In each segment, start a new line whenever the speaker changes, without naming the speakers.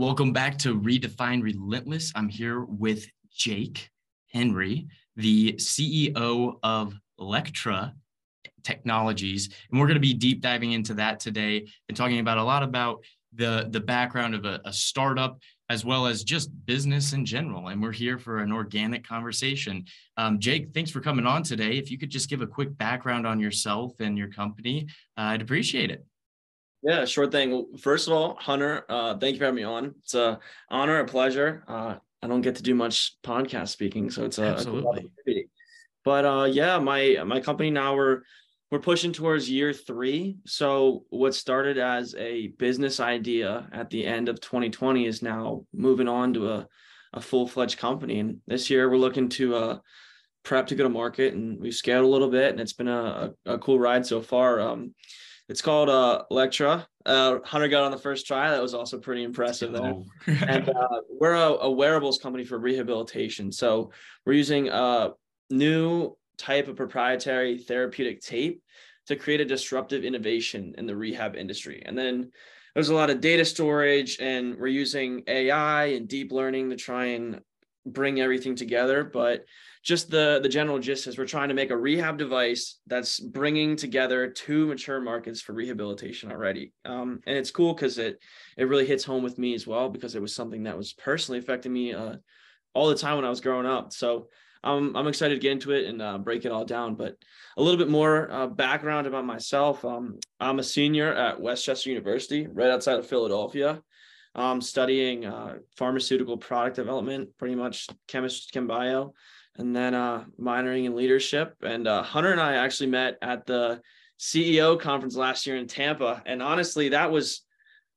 Welcome back to Redefine Relentless. I'm here with Jake Henry, the CEO of Lectra Technologies, and we're going to be deep diving into that today and talking about a lot about the the background of a, a startup as well as just business in general. And we're here for an organic conversation. Um, Jake, thanks for coming on today. If you could just give a quick background on yourself and your company, uh, I'd appreciate it.
Yeah, sure thing. First of all, Hunter, uh, thank you for having me on. It's a honor, a pleasure. Uh, I don't get to do much podcast speaking, so it's a,
absolutely. A
but uh, yeah, my my company now we're we're pushing towards year three. So what started as a business idea at the end of 2020 is now moving on to a a full fledged company. And this year we're looking to uh, prep to go to market, and we've scaled a little bit, and it's been a, a, a cool ride so far. Um, it's called uh, Lectra. Uh, Hunter got on the first try. That was also pretty impressive. There. and uh, we're a, a, wearables company for rehabilitation. So we're using a new type of proprietary therapeutic tape to create a disruptive innovation in the rehab industry. And then there's a lot of data storage, and we're using AI and deep learning to try and bring everything together. But just the the general gist is we're trying to make a rehab device that's bringing together two mature markets for rehabilitation already. Um, and it's cool because it it really hits home with me as well because it was something that was personally affecting me uh, all the time when i was growing up. So um, i'm excited to get into it and uh, break it all down. But a little bit more uh, background about myself. Um, i'm a senior at West Chester university right outside of philadelphia. Um, studying uh, pharmaceutical product development pretty much chemist chem bio and then uh, minoring in leadership. And uh, Hunter and I actually met at the CEO conference last year in Tampa. And honestly, that was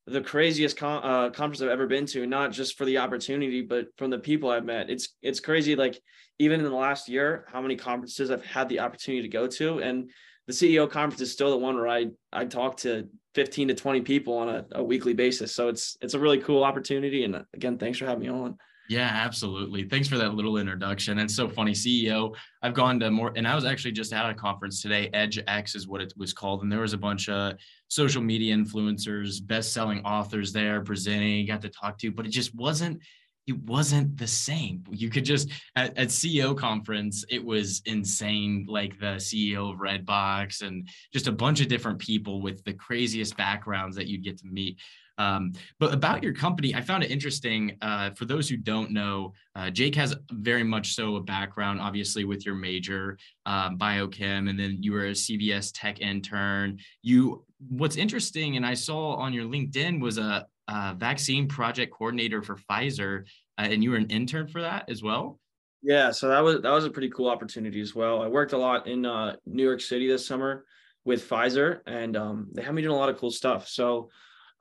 the craziest con- uh, conference I've ever been to, not just for the opportunity, but from the people I've met. It's it's crazy. Like even in the last year, how many conferences I've had the opportunity to go to, and the CEO conference is still the one where I I talk to 15 to 20 people on a, a weekly basis. So it's it's a really cool opportunity. And again, thanks for having me on.
Yeah, absolutely. Thanks for that little introduction. And so funny, CEO. I've gone to more, and I was actually just at a conference today. Edge X is what it was called, and there was a bunch of social media influencers, best-selling authors there presenting. Got to talk to, but it just wasn't. It wasn't the same. You could just at, at CEO conference, it was insane. Like the CEO of Redbox and just a bunch of different people with the craziest backgrounds that you'd get to meet. Um, but about your company, I found it interesting. Uh, for those who don't know, uh, Jake has very much so a background, obviously, with your major um, biochem, and then you were a CVS tech intern. You, what's interesting, and I saw on your LinkedIn was a, a vaccine project coordinator for Pfizer, uh, and you were an intern for that as well.
Yeah, so that was that was a pretty cool opportunity as well. I worked a lot in uh, New York City this summer with Pfizer, and um, they had me doing a lot of cool stuff. So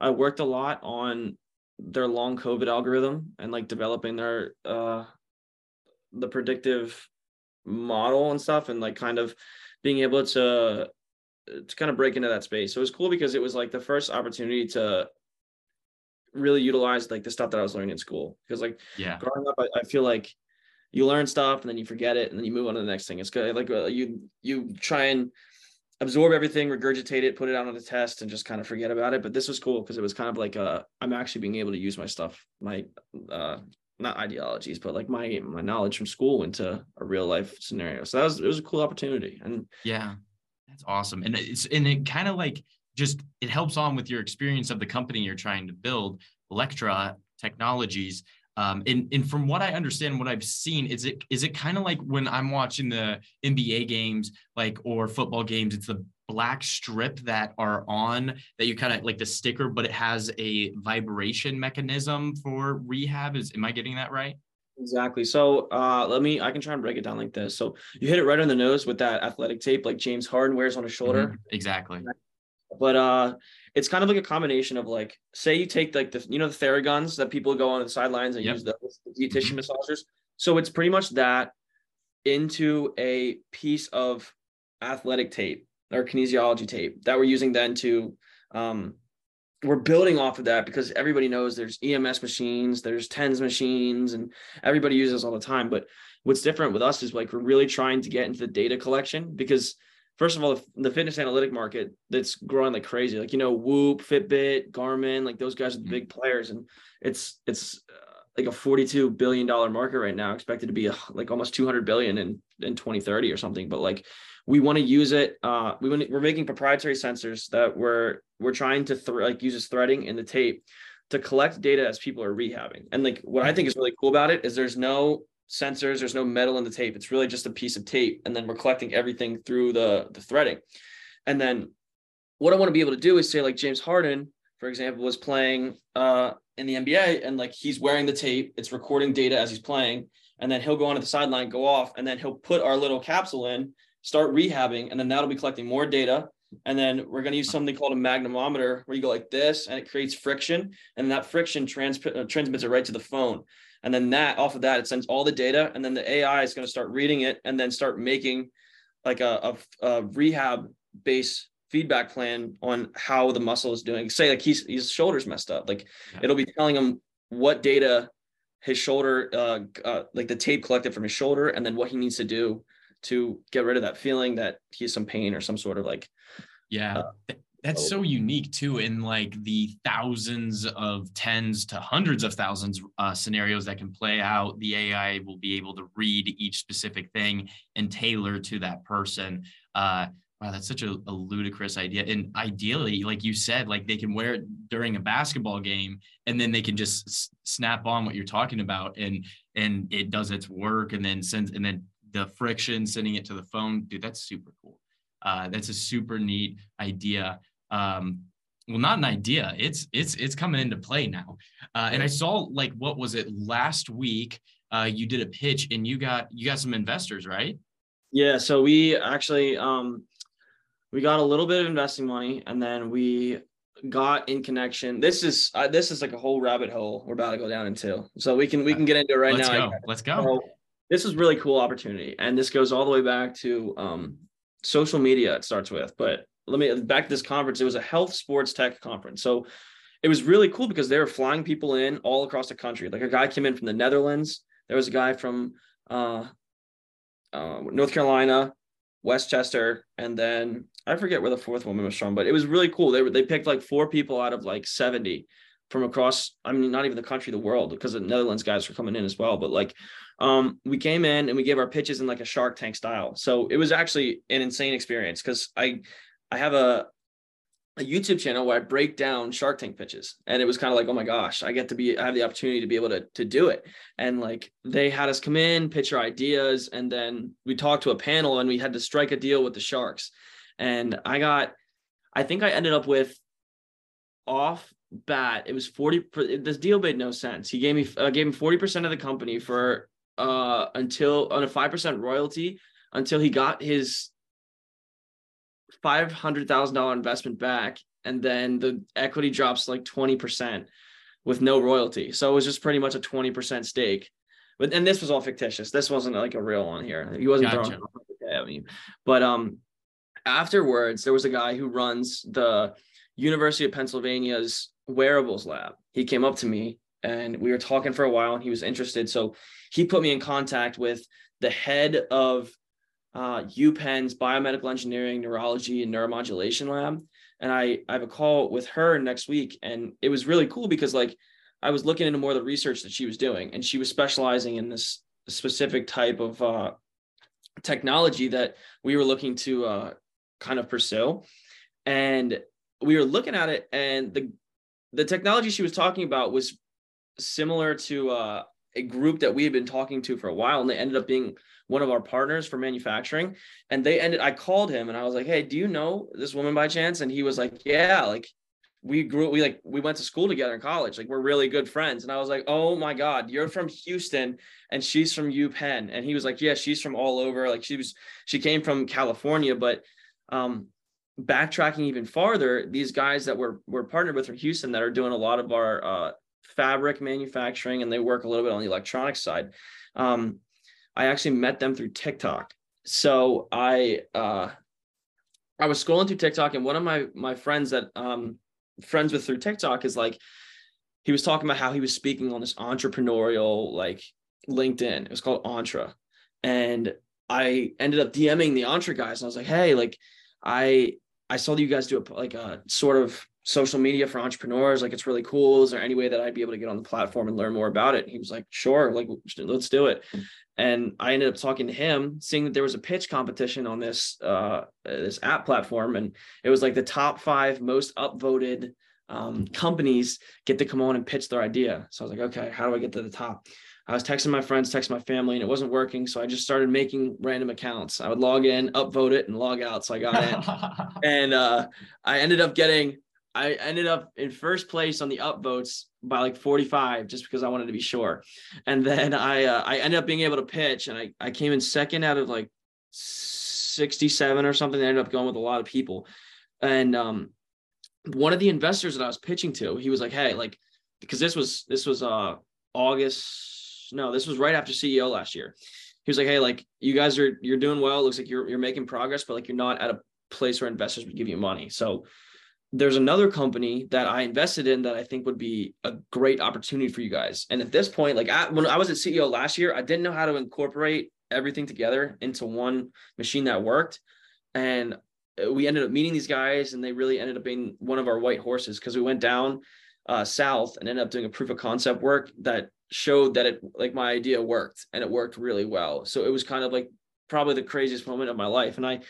I worked a lot on their long COVID algorithm and like developing their uh the predictive model and stuff and like kind of being able to to kind of break into that space. So it was cool because it was like the first opportunity to really utilize like the stuff that I was learning in school. Because like
yeah,
growing up, I, I feel like you learn stuff and then you forget it and then you move on to the next thing. It's good. Like uh, you you try and absorb everything, regurgitate it, put it out on the test, and just kind of forget about it. But this was cool because it was kind of like uh, I'm actually being able to use my stuff, my uh, not ideologies, but like my my knowledge from school into a real life scenario. So that was it was a cool opportunity. And
yeah, that's awesome. And it's and it kind of like just it helps on with your experience of the company you're trying to build, Lectra Technologies. Um, and, and from what I understand, what I've seen, is it is it kind of like when I'm watching the NBA games, like or football games, it's the black strip that are on that you kind of like the sticker, but it has a vibration mechanism for rehab. Is am I getting that right?
Exactly. So uh, let me I can try and break it down like this. So you hit it right on the nose with that athletic tape like James Harden wears on his shoulder. Mm-hmm.
Exactly.
But uh it's kind of like a combination of like say you take like the you know the theraguns that people go on the sidelines and yep. use those the deep tissue mm-hmm. massagers so it's pretty much that into a piece of athletic tape or kinesiology tape that we're using then to um we're building off of that because everybody knows there's EMS machines, there's TENS machines, and everybody uses all the time. But what's different with us is like we're really trying to get into the data collection because first of all, the, the, fitness analytic market that's growing like crazy. Like you know, Whoop, Fitbit, Garmin, like those guys are the mm-hmm. big players, and it's it's uh, like a 42 billion dollar market right now, expected to be a, like almost 200 billion in in 2030 or something. But like we want to use it. Uh, we want we're making proprietary sensors that we're we're trying to th- like use as threading in the tape to collect data as people are rehabbing. And like what I think is really cool about it is there's no sensors, there's no metal in the tape. It's really just a piece of tape, and then we're collecting everything through the the threading. And then what I want to be able to do is say like James Harden, for example, was playing uh, in the NBA, and like he's wearing the tape, it's recording data as he's playing, and then he'll go onto the sideline, go off, and then he'll put our little capsule in, start rehabbing, and then that'll be collecting more data. And then we're going to use something called a magnetometer where you go like this and it creates friction. And that friction uh, transmits it right to the phone. And then that off of that, it sends all the data. And then the AI is going to start reading it and then start making like a, a, a rehab base feedback plan on how the muscle is doing. Say like he's his shoulder's messed up. Like yeah. it'll be telling him what data his shoulder, uh, uh, like the tape collected from his shoulder, and then what he needs to do to get rid of that feeling that he has some pain or some sort of like.
Yeah. Uh, that's so unique too in like the thousands of tens to hundreds of thousands uh, scenarios that can play out. The ai will be able to read each specific thing and tailor to that person. Uh, wow that's such a, a, ludicrous idea. And ideally like you said like they can wear it during a basketball game and then they can just s- snap on what you're talking about and and it does its work and then sends and then the friction sending it to the phone dude that's super cool. Uh, that's a super neat idea um, well not an idea. It's it's it's coming into play now. Uh, and i saw like what was it last week uh, you did a pitch and you got you got some investors right?
Yeah so we actually um we got a little bit of investing money and then we got in connection. This is uh, this is like a whole rabbit hole we're about to go down into. So we can we can get into it right
let's
now.
go. let's go. So,
this is really cool opportunity. And this goes all the way back to um social media it starts with. But let me back to this conference. It was a health sports tech conference. So it was really cool because they were flying people in all across the country. Like a guy came in from the Netherlands. There was a guy from uh, uh, North Carolina, West Chester, and then I forget where the fourth woman was from, but it was really cool. They were they picked like four people out of like 70 from across, I mean, not even the country, the world, because the Netherlands guys were coming in as well. But like um, we came in and we gave our pitches in like a Shark Tank style. So it was actually an insane experience because I I have a a YouTube channel where I break down Shark Tank pitches. And it was kind of like, oh my gosh, I get to be, I have the opportunity to be able to, to do it. And like they had us come in, pitch our ideas, and then we talked to a panel and we had to strike a deal with the Sharks. And I got, I think I ended up with off bat, it was 40, this deal made no sense. He gave me, uh, gave him 40% of the company for, uh, until on a 5% royalty until he got his five hundred thousand dollar investment back, and then the equity drops like twenty percent with no royalty. So it was just pretty much a twenty percent stake. But and this was all fictitious. This wasn't like a real one here. He wasn't gotcha. throwing at me. But um, afterwards, there was a guy who runs the University of Pennsylvania's wearables lab. He came up to me and we were talking for a while, and he was interested. So he put me in contact with the head of uh, UPenn's biomedical engineering, neurology, and neuromodulation lab. And I, I have a call with her next week. And it was really cool because like I was looking into more of the research that she was doing, and she was specializing in this specific type of uh, technology that we were looking to uh, kind of pursue. And we were looking at it, and the the technology she was talking about was similar to uh, a group that we had been talking to for a while, and they ended up being one of our partners for manufacturing. And they ended, I called him and I was like, Hey, do you know this woman by chance? And he was like, Yeah, like we grew we like we went to school together in college. Like we're really good friends. And I was like, Oh my God, you're from Houston and she's from UPenn. And he was like, Yeah, she's from all over. Like she was, she came from California, but um backtracking even farther, these guys that we're we're partnered with from Houston that are doing a lot of our uh fabric manufacturing and they work a little bit on the electronic side. Um, I actually met them through TikTok. So I uh I was scrolling through TikTok and one of my my friends that um friends with through TikTok is like he was talking about how he was speaking on this entrepreneurial like LinkedIn. It was called Entre. And I ended up DMing the Entre guys and I was like, hey, like I I saw that you guys do a, like a sort of social media for entrepreneurs. Like it's really cool. Is there any way that I'd be able to get on the platform and learn more about it? He was like, sure, like let's do it. And I ended up talking to him, seeing that there was a pitch competition on this uh, this app platform, and it was like the top five most upvoted um, companies get to come on and pitch their idea. So I was like, okay, how do I get to the top? I was texting my friends, texting my family, and it wasn't working. So I just started making random accounts. I would log in, upvote it, and log out. So I got in, and uh, I ended up getting. I ended up in first place on the upvotes by like 45 just because I wanted to be sure. And then I uh, I ended up being able to pitch, and I I came in second out of like 67 or something. I ended up going with a lot of people, and um, one of the investors that I was pitching to, he was like, "Hey, like." Because this was this was uh August no, this was right after CEO last year. He was like, "Hey, like you guys are you're doing well. It looks like you're you're making progress, but like you're not at a place where investors would give you money." So there's another company that I invested in that I think would be a great opportunity for you guys. And at this point, like I, when I was at CEO last year, I didn't know how to incorporate everything together into one machine that worked. And we ended up meeting these guys, and they really ended up being one of our white horses because we went down uh, south and ended up doing a proof of concept work that showed that it like my idea worked and it worked really well. So it was kind of like probably the craziest moment of my life. And I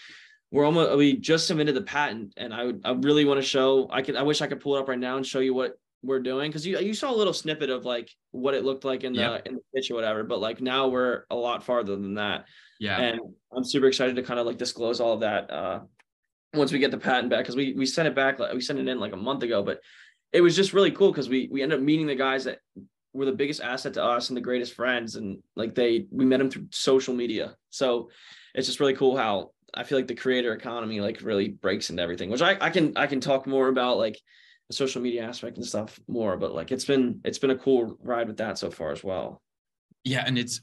we're almost we just submitted the patent and I would I really want to show I can I wish I could pull it up right now and show you what we're doing. Because you you saw a little snippet of like what it looked like in the yep. in the pitch or whatever but like now we're a lot farther than that.
Yeah.
And i'm super excited to kind of like disclose all of that uh once we get the patent back because we we sent it back like we sent it in like a month ago but it was just really cool because we we ended up meeting the guys that were the biggest asset to us and the greatest friends and like they we met them through social media. So it's just really cool how i feel like the creator economy like really breaks into everything which i, I can i can talk more about like the social media aspect and stuff more but like it's been it's been a cool ride with that so far as well
yeah and it's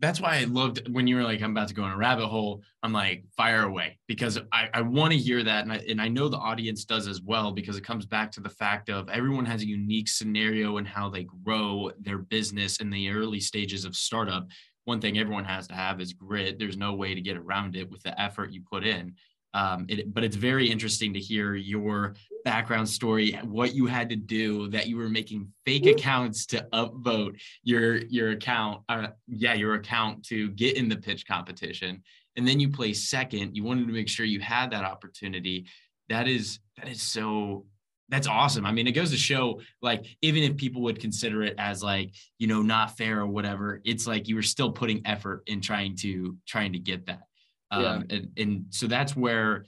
that's why I loved when you were like, I'm about to go in a rabbit hole. I'm like, fire away because I, I want to hear that. And I, and I know the audience does as well, because it comes back to the fact of everyone has a unique scenario and how they grow their business in the early stages of startup. One thing everyone has to have is grit. There's no way to get around it with the effort you put in. Um, it, but it's very interesting to hear your background story, what you had to do, that you were making fake accounts to upvote your your account, uh, yeah, your account to get in the pitch competition, and then you play second. You wanted to make sure you had that opportunity. That is that is so that's awesome. I mean, it goes to show like even if people would consider it as like, you know, not fair or whatever, it's like you were still putting effort in trying to trying to get that. Um, yeah. and, and so that's where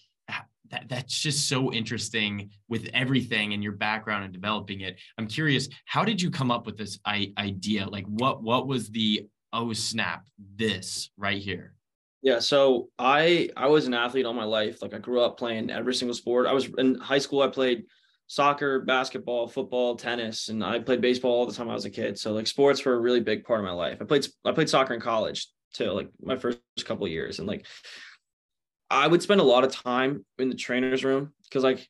that, that's just so interesting with everything and your background and developing it. I'm curious, how did you come up with this I- idea? Like what what was the oh snap this right here?
Yeah, so I I was an athlete all my life. Like I grew up playing every single sport. I was in high school. I played soccer, basketball, football, tennis, and I played baseball all the time I was a kid. So like sports were a really big part of my life. I played I played soccer in college to like my first couple years and like I would spend a lot of time in the trainer's room because like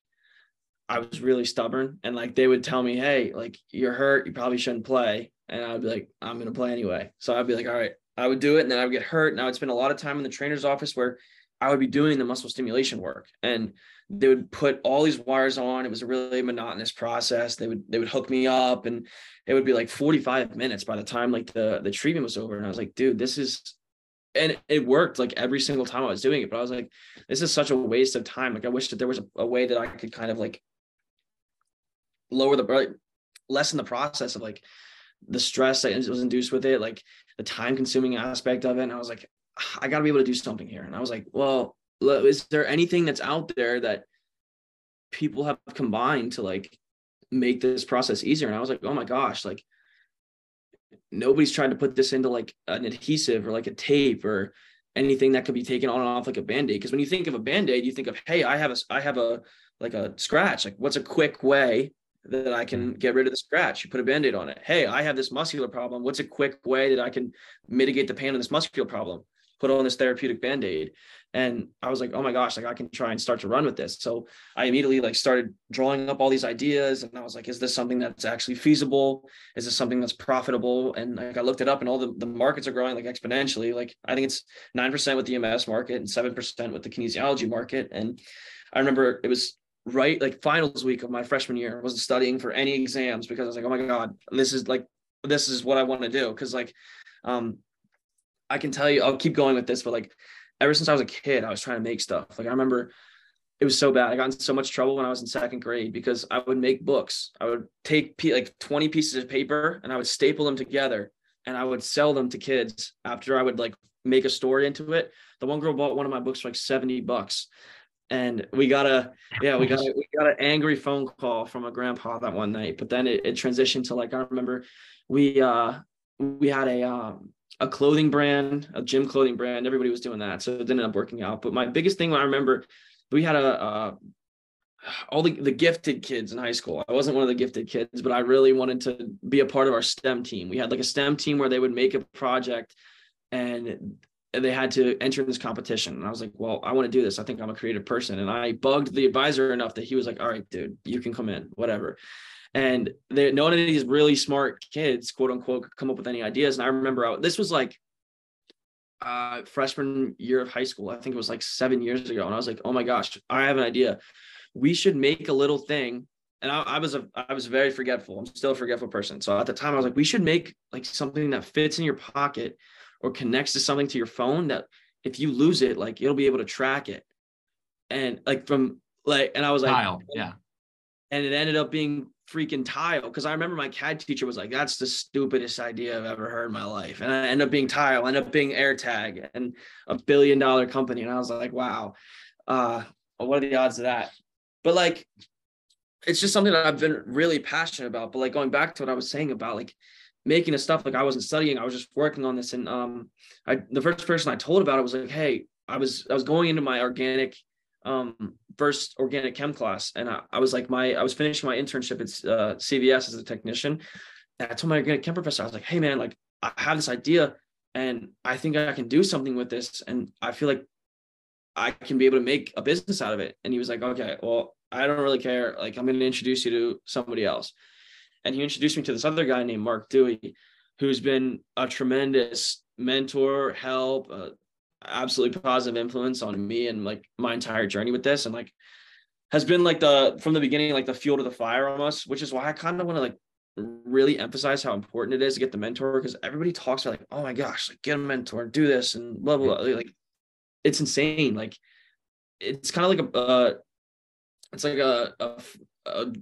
I was really stubborn and like they would tell me, hey, like you're hurt, you probably shouldn't play. And I'd be like, I'm gonna play anyway. So I'd be like, all right, I would do it, and then I would get hurt. And I would spend a lot of time in the trainer's office where I would be doing the muscle stimulation work. And they would put all these wires on. It was a really monotonous process. They would they would hook me up and it would be like 45 minutes by the time like the the treatment was over. And I was like, dude, this is and it worked like every single time I was doing it. But I was like, this is such a waste of time. Like I wish that there was a, a way that I could kind of like lower the like, lessen the process of like the stress that was induced with it, like the time consuming aspect of it. And I was like, I got to be able to do something here. And I was like, well, is there anything that's out there that people have combined to like make this process easier? And I was like, oh my gosh, like nobody's trying to put this into like an adhesive or like a tape or anything that could be taken on and off like a band-aid because when you think of a band-aid you think of hey i have a i have a like a scratch like what's a quick way that i can mm-hmm. get rid of the scratch you put a band-aid on it hey i have this muscular problem what's a quick way that i can mitigate the pain of this muscular problem put on this therapeutic band-aid. And i was like oh my gosh like i can try and start to run with this. So i immediately like started drawing up all these ideas. And i was like is this something that's actually feasible? Is this something that's profitable? And like i looked it up and all the, the markets are growing like exponentially. Like i think it's 9% with the ms market and 7% with the kinesiology market. And i remember it was right like finals week of my freshman year. I wasn't studying for any exams because i was like oh my god this is like this is what i want to do. Because like um i can tell you i'll keep going with this but like ever since I was a kid, I was trying to make stuff. Like I remember it was so bad. I got in so much trouble when I was in second grade because I would make books. I would take like 20 pieces of paper and I would staple them together and I would sell them to kids after I would like make a story into it. The one girl bought one of my books for like 70 bucks. And we got a yeah, we got a, we got an angry phone call from a grandpa that one night. But then it, it transitioned to like I remember we uh we had a um a clothing brand, a gym clothing brand. Everybody was doing that, so it didn't end up working out. But my biggest thing, I remember, we had a, a all the, the gifted kids in high school. I wasn't one of the gifted kids, but I really wanted to be a part of our STEM team. We had like a STEM team where they would make a project and they had to enter this competition. And I was like, well, I want to do this. I think I'm a creative person. And I bugged the advisor enough that he was like, all right, dude, you can come in, whatever. And none of these really smart kids, quote unquote, could come up with any ideas. And I remember I, this was like uh, freshman year of high school. I think it was like seven years ago. And I was like, oh my gosh, I have an idea. We should make a little thing. And I, I was a I was very forgetful. I'm still a forgetful person. So at the time I was like, we should make like something that fits in your pocket or connects to something to your phone that if you lose it, like it'll be able to track it. And like from like, and I was like,
Kyle, yeah.
And it ended up being freaking tile because I remember my CAD teacher was like, "That's the stupidest idea I've ever heard in my life," and I ended up being tile, ended up being AirTag, and a billion dollar company, and I was like, "Wow, uh, what are the odds of that?" But like, it's just something that I've been really passionate about. But like going back to what I was saying about like making the stuff, like I wasn't studying, I was just working on this, and um, I the first person I told about it was like, "Hey." I was I was going into my organic um, first organic chem class, and I, I, was like, my I was finishing my internship at uh, CVS as a technician. And I told my organic chem professor, I was like, hey man, like I have this idea, and I think I can do something with this, and I feel like I can be able to make a business out of it. And he was like, okay, well, I don't really care. Like I'm going to introduce you to somebody else. And he introduced me to this other guy named Mark Dewey, who's been a tremendous mentor, help, uh, absolutely positive influence on me and like my entire journey with this. And like has been like the from the beginning like the fuel to the fire almost which is why i kind of want to like really emphasize how important it is to get the mentor because everybody talks about like oh my gosh like get a mentor do this and blah blah blah. Like it's insane. Like it's kind of like a uh, it's like a, a, a,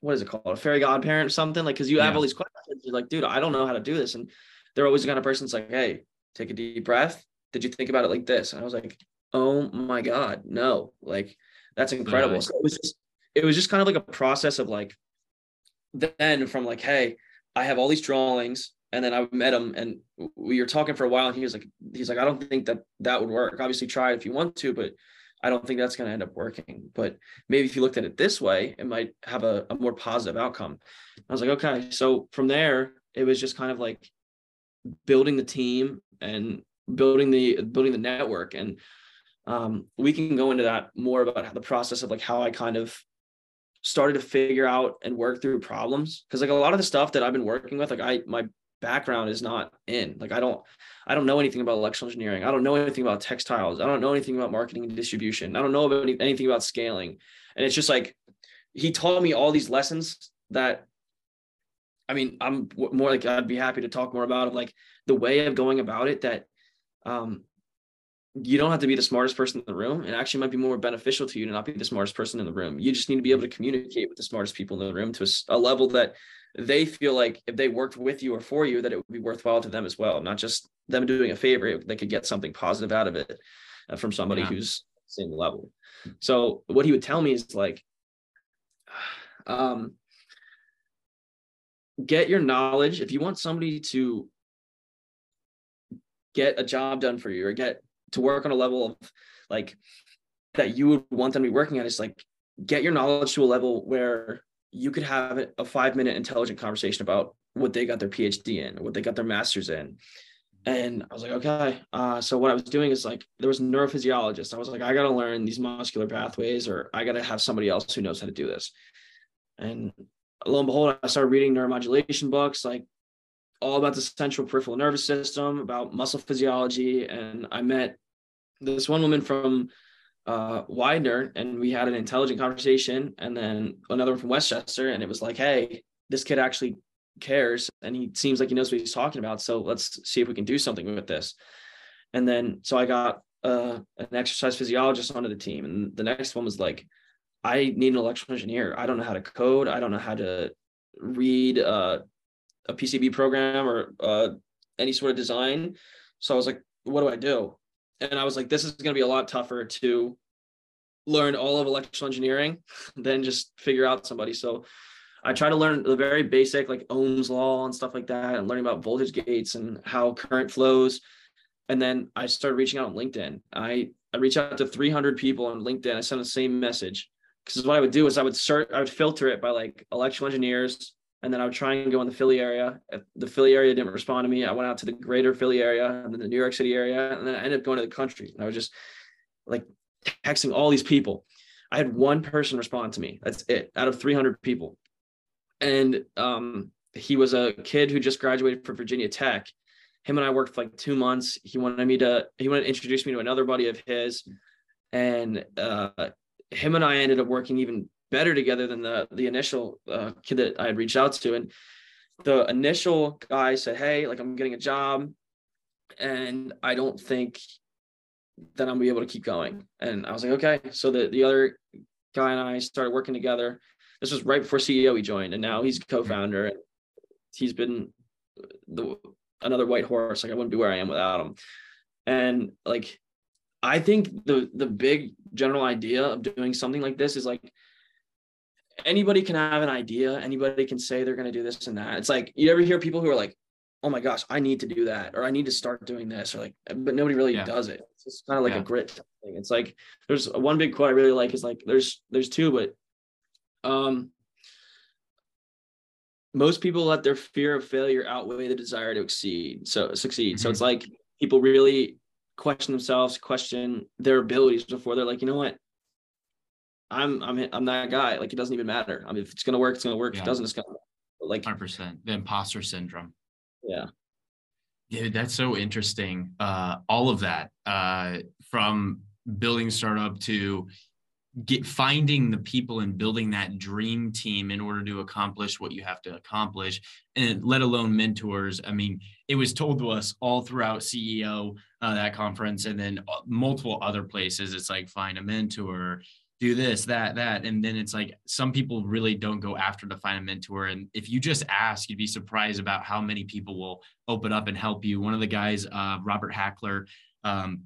what is it called? A fairy godparent or something? Like because you yeah. have all these questions you're like dude i don't know how to do this. And they're always the kind of person that's like hey take a deep breath did you think about it like this? And I was like, oh my God, no, like that's incredible. Nice. So it was just, it was just kind of like a process of like, then from like, hey, I have all these drawings. And then I met him and we were talking for a while and he was like, he's like, I don't think that that would work. Obviously try it if you want to, but I don't think that's going to end up working. But maybe if you looked at it this way, it might have a, a more positive outcome. I was like, okay. So from there, it was just kind of like building the team and building the building the network. And um, we can go into that more about the process of like how I kind of started to figure out and work through problems. Because like a lot of the stuff that I've been working with like I my background is not in. Like I don't I don't know anything about electrical engineering. I don't know anything about textiles. I don't know anything about marketing and distribution. I don't know about any, anything about scaling. And it's just like he taught me all these lessons that I mean I'm more like I'd be happy to talk more about of like the way of going about it that um, you don't have to be the smartest person in the room. It actually might be more beneficial to you to not be the smartest person in the room. You just need to be able to communicate with the smartest people in the room to a, a level that they feel like if they worked with you or for you, that it would be worthwhile to them as well, not just them doing a favor. They could get something positive out of it uh, from somebody yeah. who's same level. So what he would tell me is like, um, get your knowledge. If you want somebody to get a job done for you or get to work on a level of like that you would want them to be working at is like get your knowledge to a level where you could have a five minute intelligent conversation about what they got their phd in or what they got their masters in And I was like, okay. Uh, so what I was doing is like there was a neurophysiologist. I was like, I gotta learn these muscular pathways, or I gotta have somebody else who knows how to do this. And lo and behold, I started reading neuromodulation books, like all about the central peripheral nervous system, about muscle physiology. And I met this one woman from uh, Widener, and we had an intelligent conversation. And then another one from West Chester, and it was like, hey, this kid actually cares and he seems like he knows what he's talking about. So let's see if we can do something with this. And then so I got uh, an exercise physiologist onto the team. And the next one was like, I need an electrical engineer. I don't know how to code. I don't know how to read uh, a PCB program or uh, any sort of design. So I was like, what do I do? And I was like, this is going to be a lot tougher to learn all of electrical engineering than just figure out somebody. So I try to learn the very basic like Ohm's law and stuff like that, and learning about voltage gates and how current flows. And then I started reaching out on LinkedIn. I I reached out to 300 people on LinkedIn. I sent the same message because what I would do is I would search, I would filter it by like electrical engineers, and then I would try and go in the Philly area. If the Philly area didn't respond to me, I went out to the greater Philly area and then the New York City area, and then I ended up going to the country. And I was just like texting all these people. I had one person respond to me. That's it out of 300 people and um, he was a kid who just graduated from Virginia Tech. Him and I worked for like two months. He wanted me to he wanted to introduce me to another buddy of his, and uh, him and I ended up working even better together than the the initial uh, kid that I had reached out to. And the initial guy said, "Hey, like I'm getting a job, and I don't think that I'm gonna be able to keep going." And I was like, "Okay." So the the other guy and I started working together this was right before CEO he joined, and now he's co-founder. And he's been the another white horse. Like I wouldn't be where I am without him. And like, I think the the big general idea of doing something like this is like anybody can have an idea. Anybody can say they're going to do this and that. It's like you ever hear people who are like, "Oh my gosh, I need to do that," or "I need to start doing this," or like, but nobody really yeah. does it. It's just kind of like yeah. a grit thing. It's like there's one big quote I really like is like there's there's two, but um, most people let their fear of failure outweigh the desire to exceed. So succeed. Mm-hmm. So it's like people really question themselves, question their abilities before they're like, you know what? I'm I'm I'm that guy. Like it doesn't even matter. I mean, if it's gonna work, it's gonna work. Yeah. If it doesn't, it's gonna work.
like 100 percent the imposter syndrome.
Yeah.
Yeah, that's so interesting. Uh, all of that, uh, from building startup to get finding the people and building that dream team in order to accomplish what you have to accomplish and let alone mentors i mean it was told to us all throughout ceo uh, that conference and then uh, multiple other places it's like find a mentor do this that that and then it's like some people really don't go after to find a mentor and if you just ask you'd be surprised about how many people will open up and help you one of the guys uh, robert hackler um,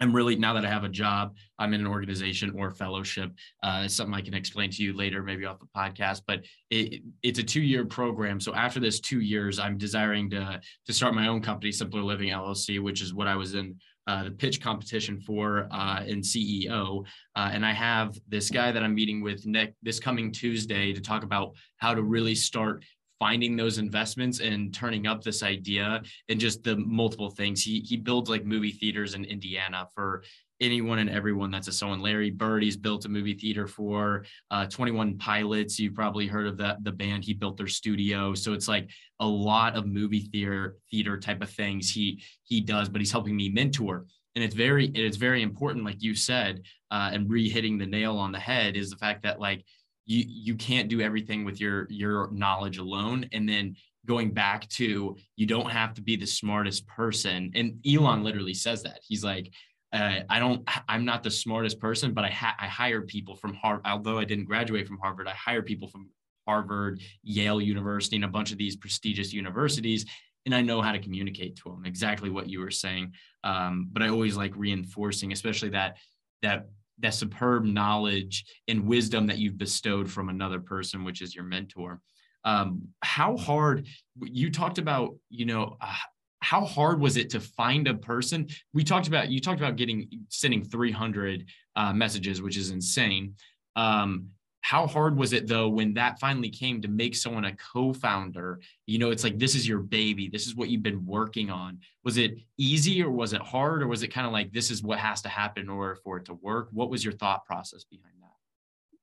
I'm really now that I have a job, I'm in an organization or fellowship. Uh, it's something I can explain to you later, maybe off the podcast. But it, it's a two-year program. So after this two years, I'm desiring to to start my own company, Simpler Living LLC, which is what I was in uh, the pitch competition for uh, in CEO. Uh, and I have this guy that I'm meeting with Nick this coming Tuesday to talk about how to really start finding those investments and turning up this idea and just the multiple things. He he builds like movie theaters in Indiana for anyone and everyone that's a someone. Larry Bird, he's built a movie theater for uh, 21 Pilots. You've probably heard of that the band. He built their studio, so it's like a lot of movie theater theater type of things he he does. But he's helping me mentor. And it's very it's very important, like you said, uh, and re-hitting the nail on the head is the fact that like you you can't do everything with your your knowledge alone and then going back to you don't have to be the smartest person and elon literally says that he's like uh, i don't i'm not the smartest person but i ha- i hire people from harvard although i didn't graduate from harvard i hire people from harvard yale university and a bunch of these prestigious universities and i know how to communicate to them exactly what you were saying um, but i always like reinforcing especially that that that superb knowledge and wisdom that you've bestowed from another person, which is your mentor. Um, how hard you talked about, you know, uh, how hard was it to find a person? We talked about you talked about getting sending 300 uh, messages, which is insane. Um, how hard was it though when that finally came to make someone a co-founder? You know it's like this is your baby. This is what you've been working on. Was it easy or was it hard or was it kind of like this is what has to happen in order for it to work? What was your thought process behind that?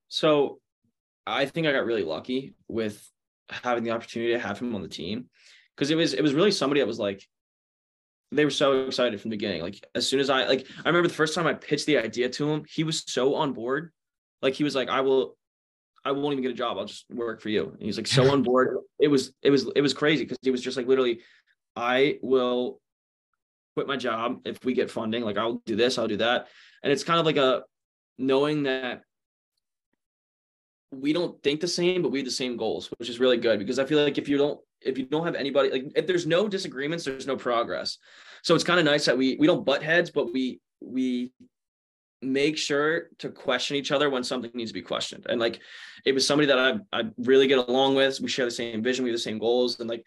So i think i got really lucky with having the opportunity to have him on the team because it was it was really somebody that was like they were so excited from the beginning like as soon as i like i remember the first time i pitched the idea to him he was so on board like he was like i will I won't even get a job. I'll just work for you. And he's like so on board. It was it was it was crazy because he was just like literally, I will quit my job if we get funding. Like I'll do this, I'll do that. And it's kind of like a knowing that we don't think the same, but we have the same goals, which is really good because I feel like if you don't if you don't have anybody like if there's no disagreements, there's no progress. So it's kind of nice that we we don't butt heads, but we we make sure to question each other when something needs to be questioned. And like it was somebody that I I really get along with. We share the same vision, we have the same goals. And like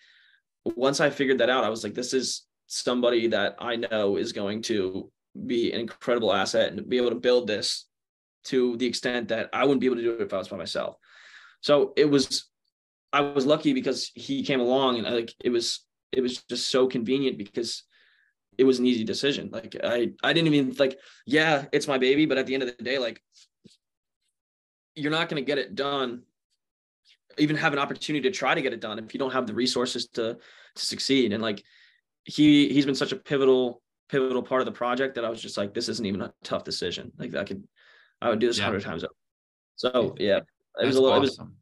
once I figured that out, I was like, this is somebody that I know is going to be an incredible asset and be able to build this to the extent that I wouldn't be able to do it if I was by myself. So it was I was lucky because he came along and I, like it was it was just so convenient because it was an easy decision. Like I, I didn't even like, yeah, it's my baby, but at the end of the day, like you're not going to get it done, even have an opportunity to try to get it done if you don't have the resources to to succeed. And like he he's been such a pivotal pivotal part of the project that I was just like, this isn't even a tough decision. Like I could, I would do this yeah. hundred times over. So yeah, it
That's was a little. Awesome.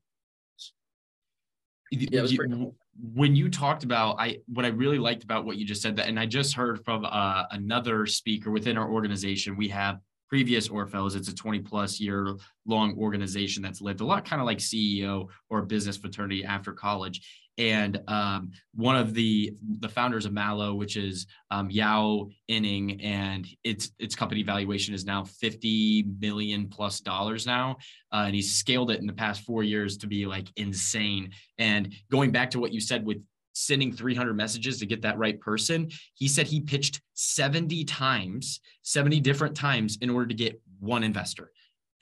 Yeah, pretty cool. when you talked about i what i really liked about what you just said that and i just heard from uh, another speaker within our organization we have previous orphellows it's a 20 plus year long organization that's lived a lot kind of like ceo or business fraternity after college and um, one of the the founders of Mallow, which is um, Yao Inning, and its its company valuation is now 50 million plus dollars now, uh, and he's scaled it in the past four years to be like insane. And going back to what you said with sending 300 messages to get that right person, he said he pitched 70 times, 70 different times in order to get one investor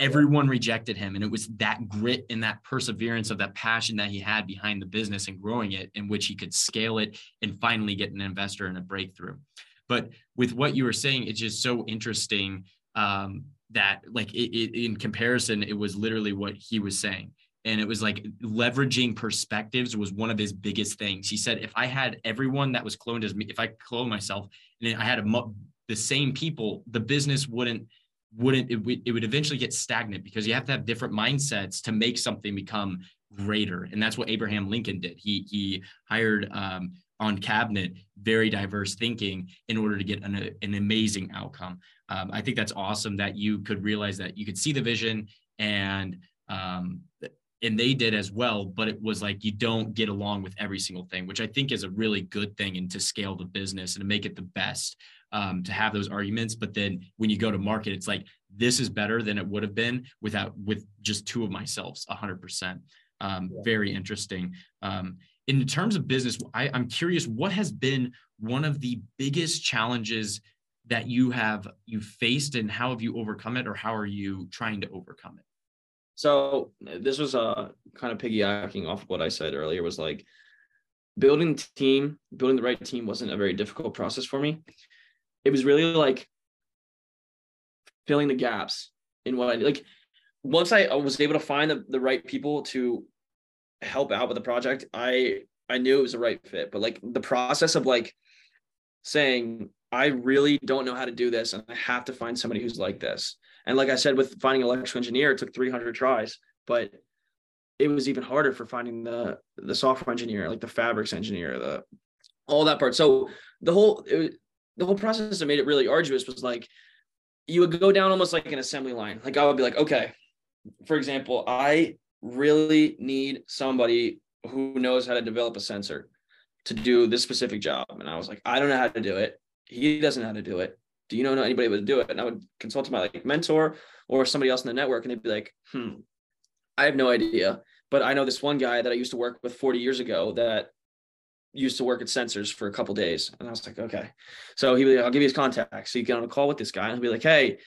everyone rejected him. And it was that grit and that perseverance of that passion that he had behind the business and growing it in which he could scale it and finally get an investor and a breakthrough. But with what you were saying it's just so interesting um, that like it, it, in comparison it was literally what he was saying. And it was like leveraging perspectives was one of his biggest things. He said if i had everyone that was cloned as me if i clone myself and i had a, the same people the business wouldn't wouldn't it, would, it would eventually get stagnant because you have to have different mindsets to make something become greater. And that's what abraham lincoln did. He he hired um, on cabinet very diverse thinking in order to get an, an amazing outcome. Um, i think that's awesome that you could realize that you could see the vision and um, and they did as well but it was like you don't get along with every single thing which i think is a really good thing and to scale the business and to make it the best um, to have those arguments. But then when you go to market, it's like this is better than it would have been without with just two of myself, a hundred percent. Um, very interesting. Um, in terms of business, I, I'm curious what has been one of the biggest challenges that you have you faced and how have you overcome it or how are you trying to overcome it
so this was uh kind of piggybacking off of what i said earlier was like building team building the right team wasn't a very difficult process for me it was really like filling the gaps in what I like. Once I was able to find the, the right people to help out with the project, I I knew it was the right fit. But like the process of like saying, I really don't know how to do this, and I have to find somebody who's like this. And like I said, with finding an electrical engineer, it took 300 tries, but it was even harder for finding the the software engineer, like the fabrics engineer, the all that part. So the whole it, the whole process that made it really arduous was like you would go down almost like an assembly line. Like I would be like, okay, for example, I really need somebody who knows how to develop a sensor to do this specific job. And I was like, I don't know how to do it. He doesn't know how to do it. Do you know anybody would do it? And I would consult my like mentor or somebody else in the network, and they'd be like, hmm, I have no idea. But I know this one guy that I used to work with 40 years ago that used to work at sensors for a couple days. And I was like, okay. So he I'll give you his contact. So you get on a call with this guy and he'll be like, hey,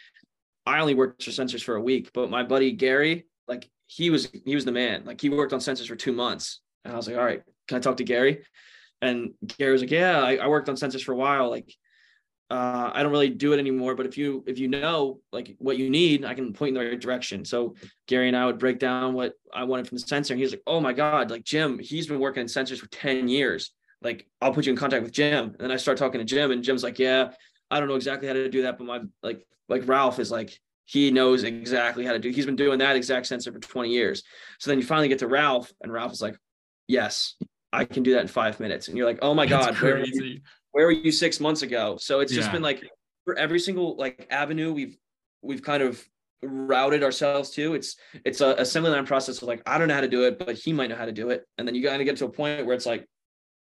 I only worked for sensors for a week, but my buddy Gary, like he was he was the man. Like he worked on sensors for two months, and I was like, all right, can I talk to Gary? And Gary was like, yeah, I, I worked on sensors for a while. Like, uh, I don't really do it anymore, but if you if you know like what you need, I can point in the right direction. So Gary and I would break down what I wanted from the sensor, and he's like, oh my god, like Jim, he's been working in sensors for ten years. Like, I'll put you in contact with Jim. And then I start talking to Jim, and Jim's like, yeah, I don't know exactly how to do that, but my like like Ralph is like he knows exactly how to do. He's been doing that exact sensor for 20 years. So then you finally get to Ralph, and Ralph is like, "Yes, I can do that in five minutes." And you're like, "Oh my That's god, you, where were, you, six months ago?" So it's yeah. just been like for every single like avenue we've we've kind of routed ourselves to. It's it's a, assembly line process of like I don't know how to do it, but he might know how to do it, and then you got to get to a point where it's like,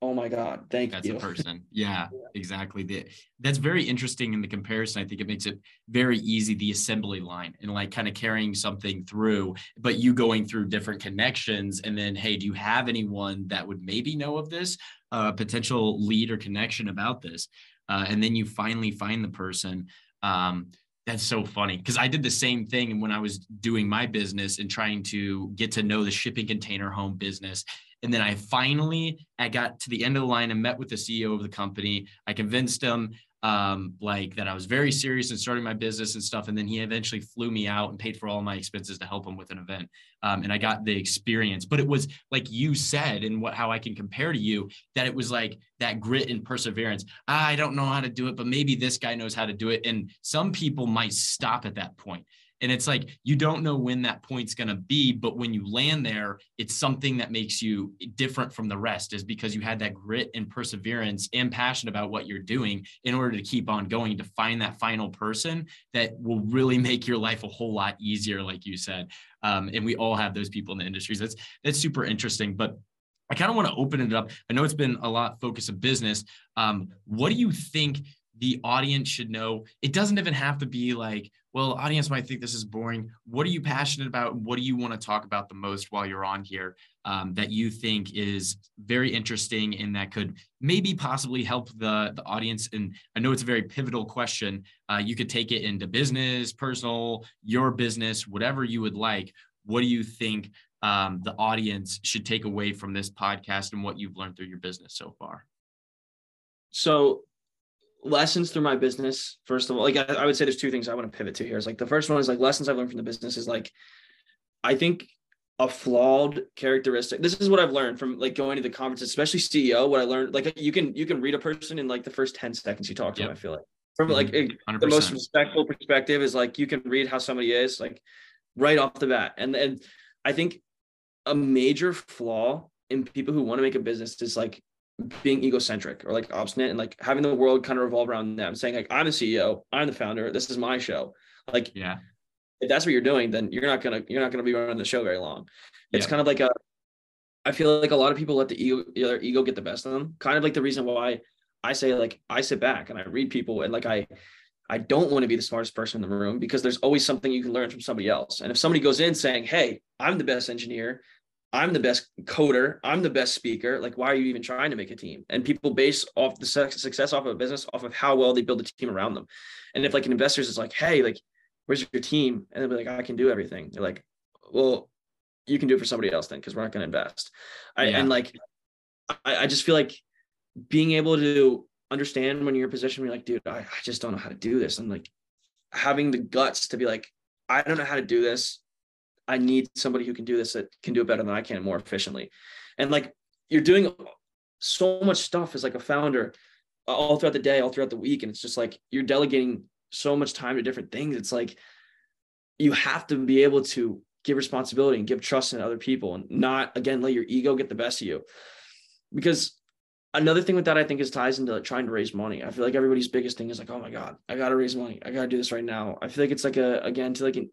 oh my god thank
that's
you.
that's a person. Yeah, yeah, exactly. The, that's very interesting in the comparison. I think it makes it very easy the assembly line and like kind of carrying something through but you going through different connections and then hey do you have anyone that would maybe know of this uh, potential lead or connection about this? Uh, and then you finally find the person um, that's so funny because I did the same thing when I was doing my business and trying to get to know the shipping container home business. And then I finally, I got to the end of the line and met with the CEO of the company. I convinced him um, like that I was very serious in starting my business and stuff. And then he eventually flew me out and paid for all my expenses to help him with an event. Um, and I got the experience, but it was like you said, and what, how I can compare to you that it was like that grit and perseverance. I don't know how to do it, but maybe this guy knows how to do it. And some people might stop at that point and it's like you don't know when that point's going to be, but when you land there, it's something that makes you different from the rest, is because you had that grit and perseverance and passion about what you're doing in order to keep on going to find that final person that will really make your life a whole lot easier, like you said. Um, and we all have those people in the industries. That's that's super interesting. But I kind of want to open it up. I know it's been a lot focus of business. Um, what do you think the audience should know? It doesn't even have to be like well, audience might think this is boring. What are you passionate about? What do you want to talk about the most while you're on here um, that you think is very interesting and that could maybe possibly help the, the audience? And I know it's a very pivotal question. Uh, you could take it into business, personal, your business, whatever you would like. What do you think um, the audience should take away from this podcast and what you've learned through your business so far?
So lessons through my business first of all like I, I, would say there's two things i want to pivot to here is like the first one is like lessons i've learned from the business is like i think a flawed characteristic this is what i've learned from like going to the conferences especially ceo what i learned like you can you can read a person in like the first 10 seconds you talk to yep. them i feel like from like mm-hmm. 100%. the most respectful perspective is like you can read how somebody is like right off the bat and and i think a major flaw in people who want to make a business is like being egocentric or like obstinate and like having the world kind of revolve around them saying like i'm the ceo i'm the founder this is my show. Like
yeah.
if that's what you're doing then you're not gonna you're not gonna be running the show very long. It's kind of like a i feel like a lot of people let the ego their ego get the best of them. Kind of like the reason why i say like i sit back and i read people and like i i don't want to be the smartest person in the room because there's always something you can learn from somebody else. And if somebody goes in saying hey i'm the best engineer I'm the best coder. I'm the best speaker. Like, why are you even trying to make a team? And people base off the success off of a business off of how well they build a team around them. And if like an investor is like, hey, like, where's your team? And they'll be like, I can do everything. They're like, well, you can do it for somebody else then because we're not going to invest. I. And like, I, I just feel like being able to understand when you're in a position where you're like, dude, I, I just don't know how to do this. And like having the guts to be like, I don't know how to do this. I need somebody who can do this that can do it better than I can more efficiently. And like you're doing so much stuff as like a founder uh, all throughout the day, all throughout the week. And it's just like you're delegating so much time to different things. It's like you have to be able to give responsibility and give trust in other people and not again let your ego get the best of you. Because another thing with that I think is ties into trying to raise money. I feel like everybody's biggest thing is like, oh my God, I gotta raise money. I gotta do this right now. I feel like it's like a again to like an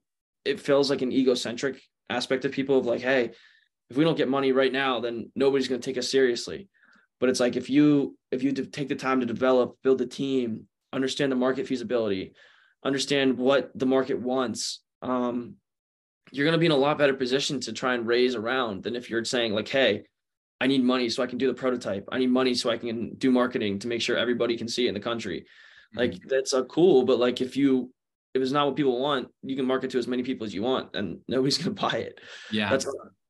it feels like an egocentric aspect of people of like, hey, if we don't get money right now, then nobody's going to take us seriously. But it's like if you if you take the time to develop, build a team, understand the market feasibility, understand what the market wants, um, you're going to be in a lot better position to try and raise around than if you're saying like, hey, I need money so I can do the prototype. I need money so I can do marketing to make sure everybody can see it in the country. Mm-hmm. Like that's a cool, but like if you if it's not what people want, you can market to as many people as you want, and nobody's gonna buy it.
Yeah,
that's.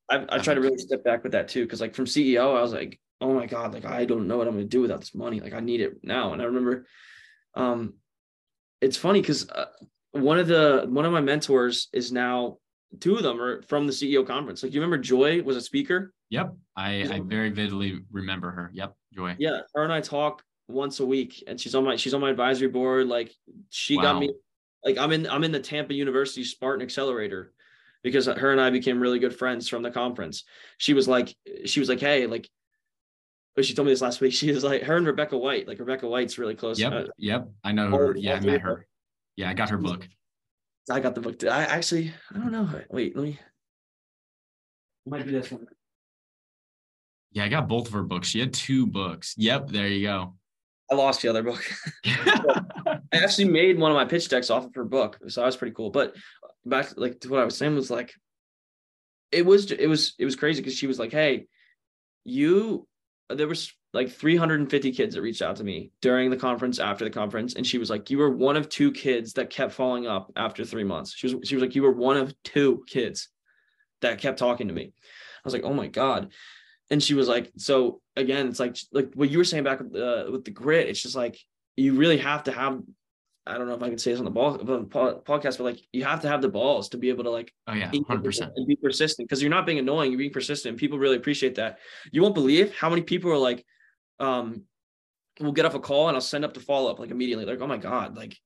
I I try to really step back with that too, because like from CEO, I was like, oh my god, like I don't know what I'm gonna do without this money. Like I need it now. And I remember, um, it's funny because uh, one of the one of my mentors is now two of them are from the CEO conference. Like you remember Joy was a speaker.
Yep, I I very vividly remember her. Yep, Joy.
Yeah, her and I talk once a week, and she's on my she's on my advisory board. Like she wow. got me. Like I'm in I'm in the Tampa University Spartan Accelerator because her and I became really good friends from the conference. She was like she was like hey like. But she told me this last week. She was like her and Rebecca White. Like Rebecca White's really close.
Yep, uh, yep. I know her. Yeah, I met her. Yeah, I got her book.
I got the book. I actually, I don't know. Wait, let me. Might be this one.
Yeah, I got both of her books. She had two books. Yep, there you go.
I lost the other book. I actually made one of my pitch decks off of her book, so that was pretty cool. But back like to what I was saying was like, it was it was it was crazy because she was like, "Hey, you." There was like 350 kids that reached out to me during the conference, after the conference, and she was like, "You were one of two kids that kept following up after three months." She was she was like, "You were one of two kids that kept talking to me." I was like, "Oh my god!" And she was like, "So again, it's like like what you were saying back uh, with the grit. It's just like you really have to have I don't know if I can say this on the ball podcast, but like you have to have the balls to be able to like
oh yeah, hundred percent
and be persistent because you're not being annoying, you're being persistent. People really appreciate that. You won't believe how many people are like, um, we'll get off a call and I'll send up the follow up like immediately. Like, oh my God, like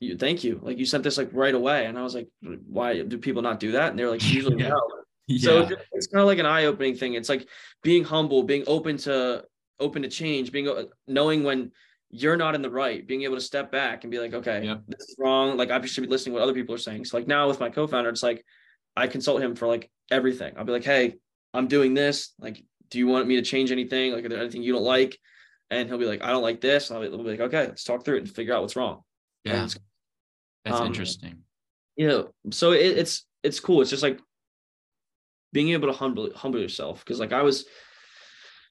you thank you. Like you sent this like right away. And I was like, why do people not do that? And they're like, usually yeah. no. Yeah. So it's kind of like an eye-opening thing. It's like being humble, being open to open to change, being uh, knowing when you're not in the right, being able to step back and be like, okay,
yeah.
this is wrong. Like I should be listening to what other people are saying. So like now with my co-founder, it's like I consult him for like everything. I'll be like, hey, I'm doing this. Like do you want me to change anything? Like, is there anything you don't like? And he'll be like, I don't like this. And I'll be, be like, okay, let's talk through it and figure out what's wrong.
Yeah. That's um, interesting.
Yeah. You know, so it, it's, it's cool. It's just like being able to humble, humble yourself. Cause like I was,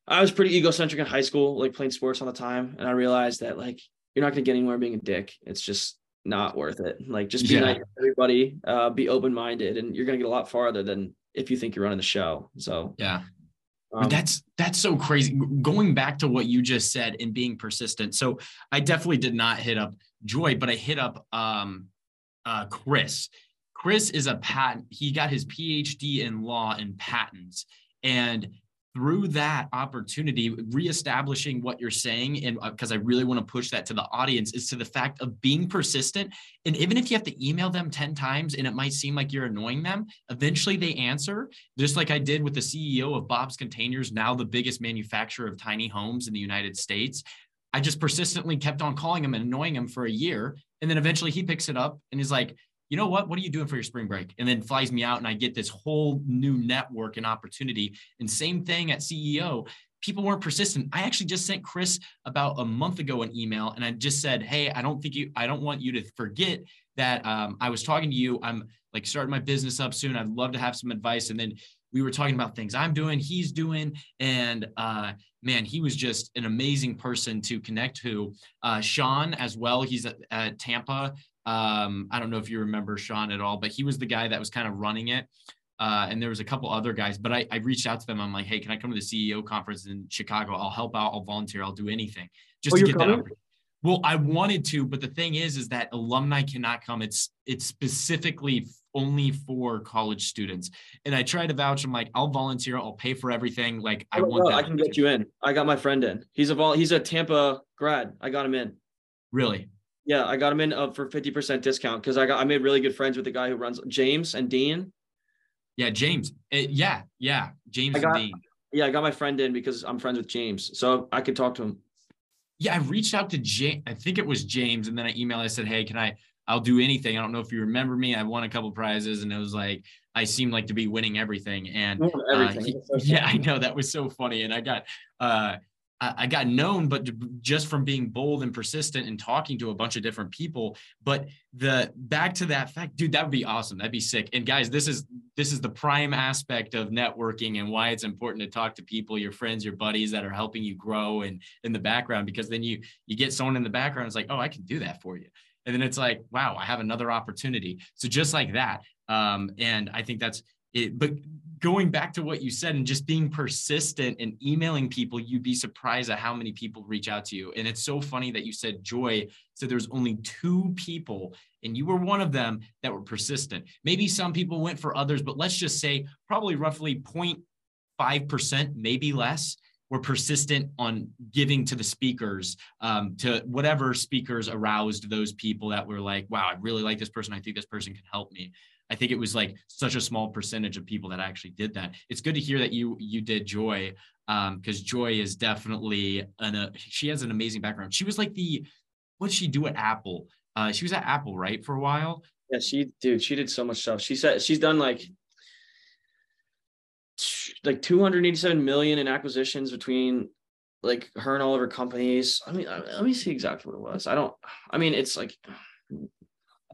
I was pretty egocentric in high school, like playing sports all the time. And I realized that like, you're not going to get anywhere being a dick. It's just not worth it. Like just be yeah. nice to everybody, uh, be open-minded and you're going to get a lot farther than if you think you're running the show. So
yeah, um, that's that's so crazy. Going back to what you just said and being persistent. So I definitely did not hit up Joy, but I hit up um, uh, Chris. Chris is a patent. He got his PhD in law and patents, and through that opportunity, reestablishing what you're saying, and because uh, I really want to push that to the audience, is to the fact of being persistent. And even if you have to email them 10 times and it might seem like you're annoying them, eventually they answer, just like I did with the CEO of Bob's Containers, now the biggest manufacturer of tiny homes in the United States. I just persistently kept on calling him and annoying him for a year. And then eventually he picks it up and is like, you know what? What are you doing for your spring break? And then flies me out and I get this whole new network and opportunity. And same thing at CEO. People weren't persistent. I actually just sent Chris about a month ago an email and I just said, Hey, I don't think you, I don't want you to forget that um, I was talking to you. I'm like starting my business up soon. I'd love to have some advice. And then we were talking about things I'm doing, he's doing. And uh, man, he was just an amazing person to connect to. Uh, Sean as well. He's at, at Tampa. Um, I don't know if you remember Sean at all, but he was the guy that was kind of running it. Uh, and there was a couple other guys, but I, I reached out to them. I'm like, hey, can I come to the CEO conference in Chicago? I'll help out. I'll volunteer. I'll do anything just oh, to get coming? that. Well, I wanted to, but the thing is, is that alumni cannot come. It's it's specifically only for college students. And I try to vouch. I'm like, I'll volunteer. I'll pay for everything. Like I, I want.
That I can get you in. I got my friend in. He's a vol. He's a Tampa grad. I got him in.
Really?
Yeah, I got him in uh, for 50% discount because I got I made really good friends with the guy who runs James and Dean.
Yeah, James. It, yeah, yeah. James got, and Dean.
Yeah, I got my friend in because I'm friends with James. So I could talk to him.
Yeah, I reached out to James. I think it was James. And then I emailed, I said, Hey, can I I'll do anything. I don't know if you remember me. I won a couple prizes and it was like I seemed like to be winning everything. And everything. Uh, he, yeah, I know that was so funny. And I got uh I got known, but just from being bold and persistent and talking to a bunch of different people. But the back to that fact, dude, that would be awesome. That'd be sick. And guys, this is this is the prime aspect of networking and why it's important to talk to people, your friends, your buddies that are helping you grow and in the background, because then you you get someone in the background. It's like, oh, I can do that for you. and then it's like, wow, I have another opportunity. So just like that. Um, and I think that's it. But going back to what you said and just being persistent and emailing people, you'd be surprised at how many people reach out to you. And it's so funny that you said Joy So there's only two people, and you were one of them that were persistent. Maybe some people went for others, but let's just say probably roughly 0.5%, maybe less were persistent on giving to the speakers, um, to whatever speakers aroused those people that were like, wow, I really like this person. I think this person can help me. I think it was like such a small percentage of people that actually did that. It's good to hear that you you did Joy, because um, Joy is definitely an uh, she has an amazing background. She was like the what did she do at Apple? Uh, she was at Apple right for a while.
Yeah, she dude, she did so much stuff. She said she's done like like 287 million in acquisitions between like her and all of her companies. I mean, let me see exactly what it was. I don't. I mean, it's like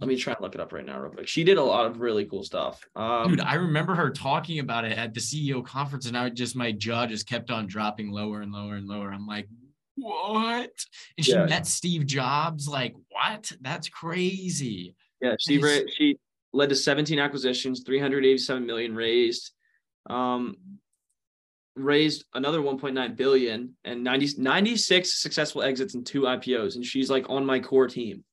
let me try and look it up right now, real quick. She did a lot of really cool stuff.
Um, Dude, I remember her talking about it at the CEO conference, and I just my jaw just kept on dropping lower and lower and lower. I'm like, what? And she yeah. met Steve Jobs. Like, what? That's crazy.
Yeah, she ra- she led to 17 acquisitions, 387 million raised, um, raised another 1.9 billion, and 90, 96 successful exits and two IPOs. And she's like on my core team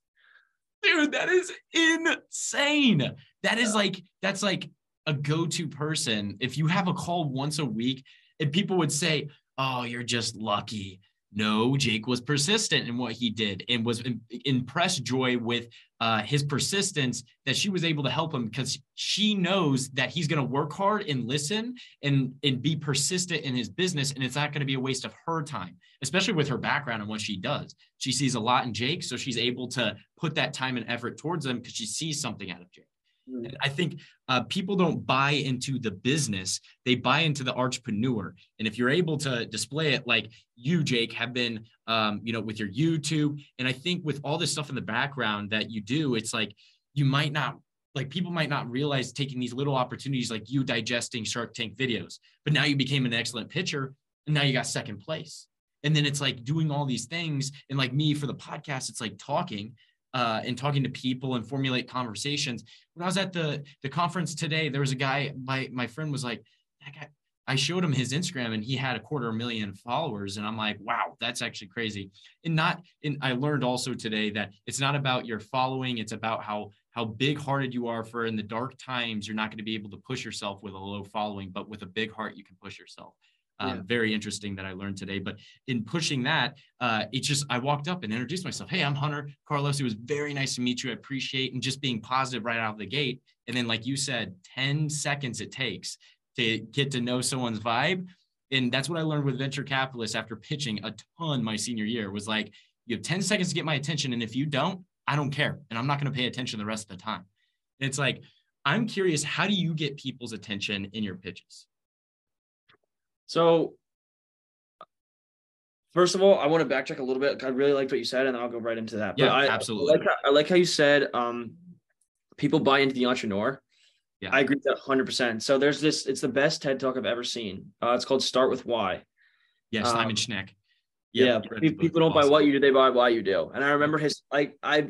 dude, that is insane. That is like, that's like a go to person. If you have a call once a week, and people would say, Oh, you're just lucky. No, Jake was persistent in what he did and was impressed Joy with uh, his persistence that she was able to help him because she knows that he's going to work hard and listen and and be persistent in his business and it's not going to be a waste of her time especially with her background and what she does. She sees a lot in jake so she's able to put that time and effort towards him because she sees something out of jake and I think uh, people don't buy into the business; they buy into the entrepreneur. And if you're able to display it, like you, Jake, have been, um, you know, with your YouTube, and I think with all this stuff in the background that you do, it's like you might not like people might not realize taking these little opportunities like you digesting Shark Tank videos, but now you became an excellent pitcher, and now you got second place. And then it's like doing all these things, and like me for the podcast, it's like talking uh, and talking to people and formulate conversations. When I was at the the conference today, there was a guy. My my friend was like, that guy. I showed him his Instagram and he had a quarter million followers, and I'm like, wow, that's actually crazy. And not, and I learned also today that it's not about your following; it's about how how big hearted you are. For in the dark times, you're not going to be able to push yourself with a low following, but with a big heart, you can push yourself yeah. Um, very interesting that I learned today. But in pushing that, uh, it's just I walked up and introduced myself. Hey, I'm Hunter Carlos. It was very nice to meet you. I appreciate and just being positive right out of the gate. And then, like you said, 10 seconds it takes to get to know someone's vibe. And that's what I learned with venture capitalists after pitching a ton my senior year was like, you have 10 seconds to get my attention. And if you don't, I don't care. And I'm not going to pay attention the rest of the time. And it's like, I'm curious, how do you get people's attention in your pitches?
So, first of all, I want to backtrack a little bit. I really liked what you said, and then I'll go right into that.
Yeah,
but I,
absolutely.
I like, how, I like how you said um, people buy into the entrepreneur. Yeah. I agree with that 100%. So there's this, it's the best TED talk I've ever seen. Uh, it's called Start with Why.
Yeah, Simon um, Sinek.
yeah, people don't awesome. buy what you do, they buy why you do. And I remember his, like, I,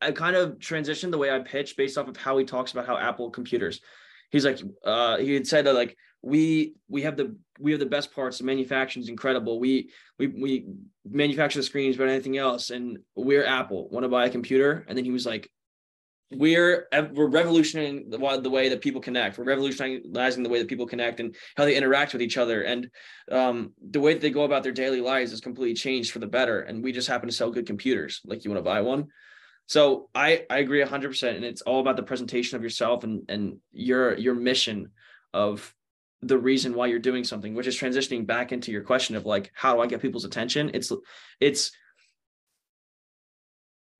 I kind of transitioned the way I pitch based off of how he talks about how Apple computers. He's like, uh, he had said that like we we have the we have the best parts. The manufacturing is incredible. We we we manufacture the screens but anything else, and we're Apple. Want to buy a computer? And then he was like, "We're we're revolutionizing the, the way that people connect. We're revolutionizing the way that people connect and how they interact with each other, and um, the way that they go about their daily lives is completely changed for the better. And we just happen to sell good computers. Like you want to buy one." So I I agree 100%, and it's all about the presentation of yourself and and your your mission of the reason why you're doing something which is transitioning back into your question of like how do i get people's attention? It's it's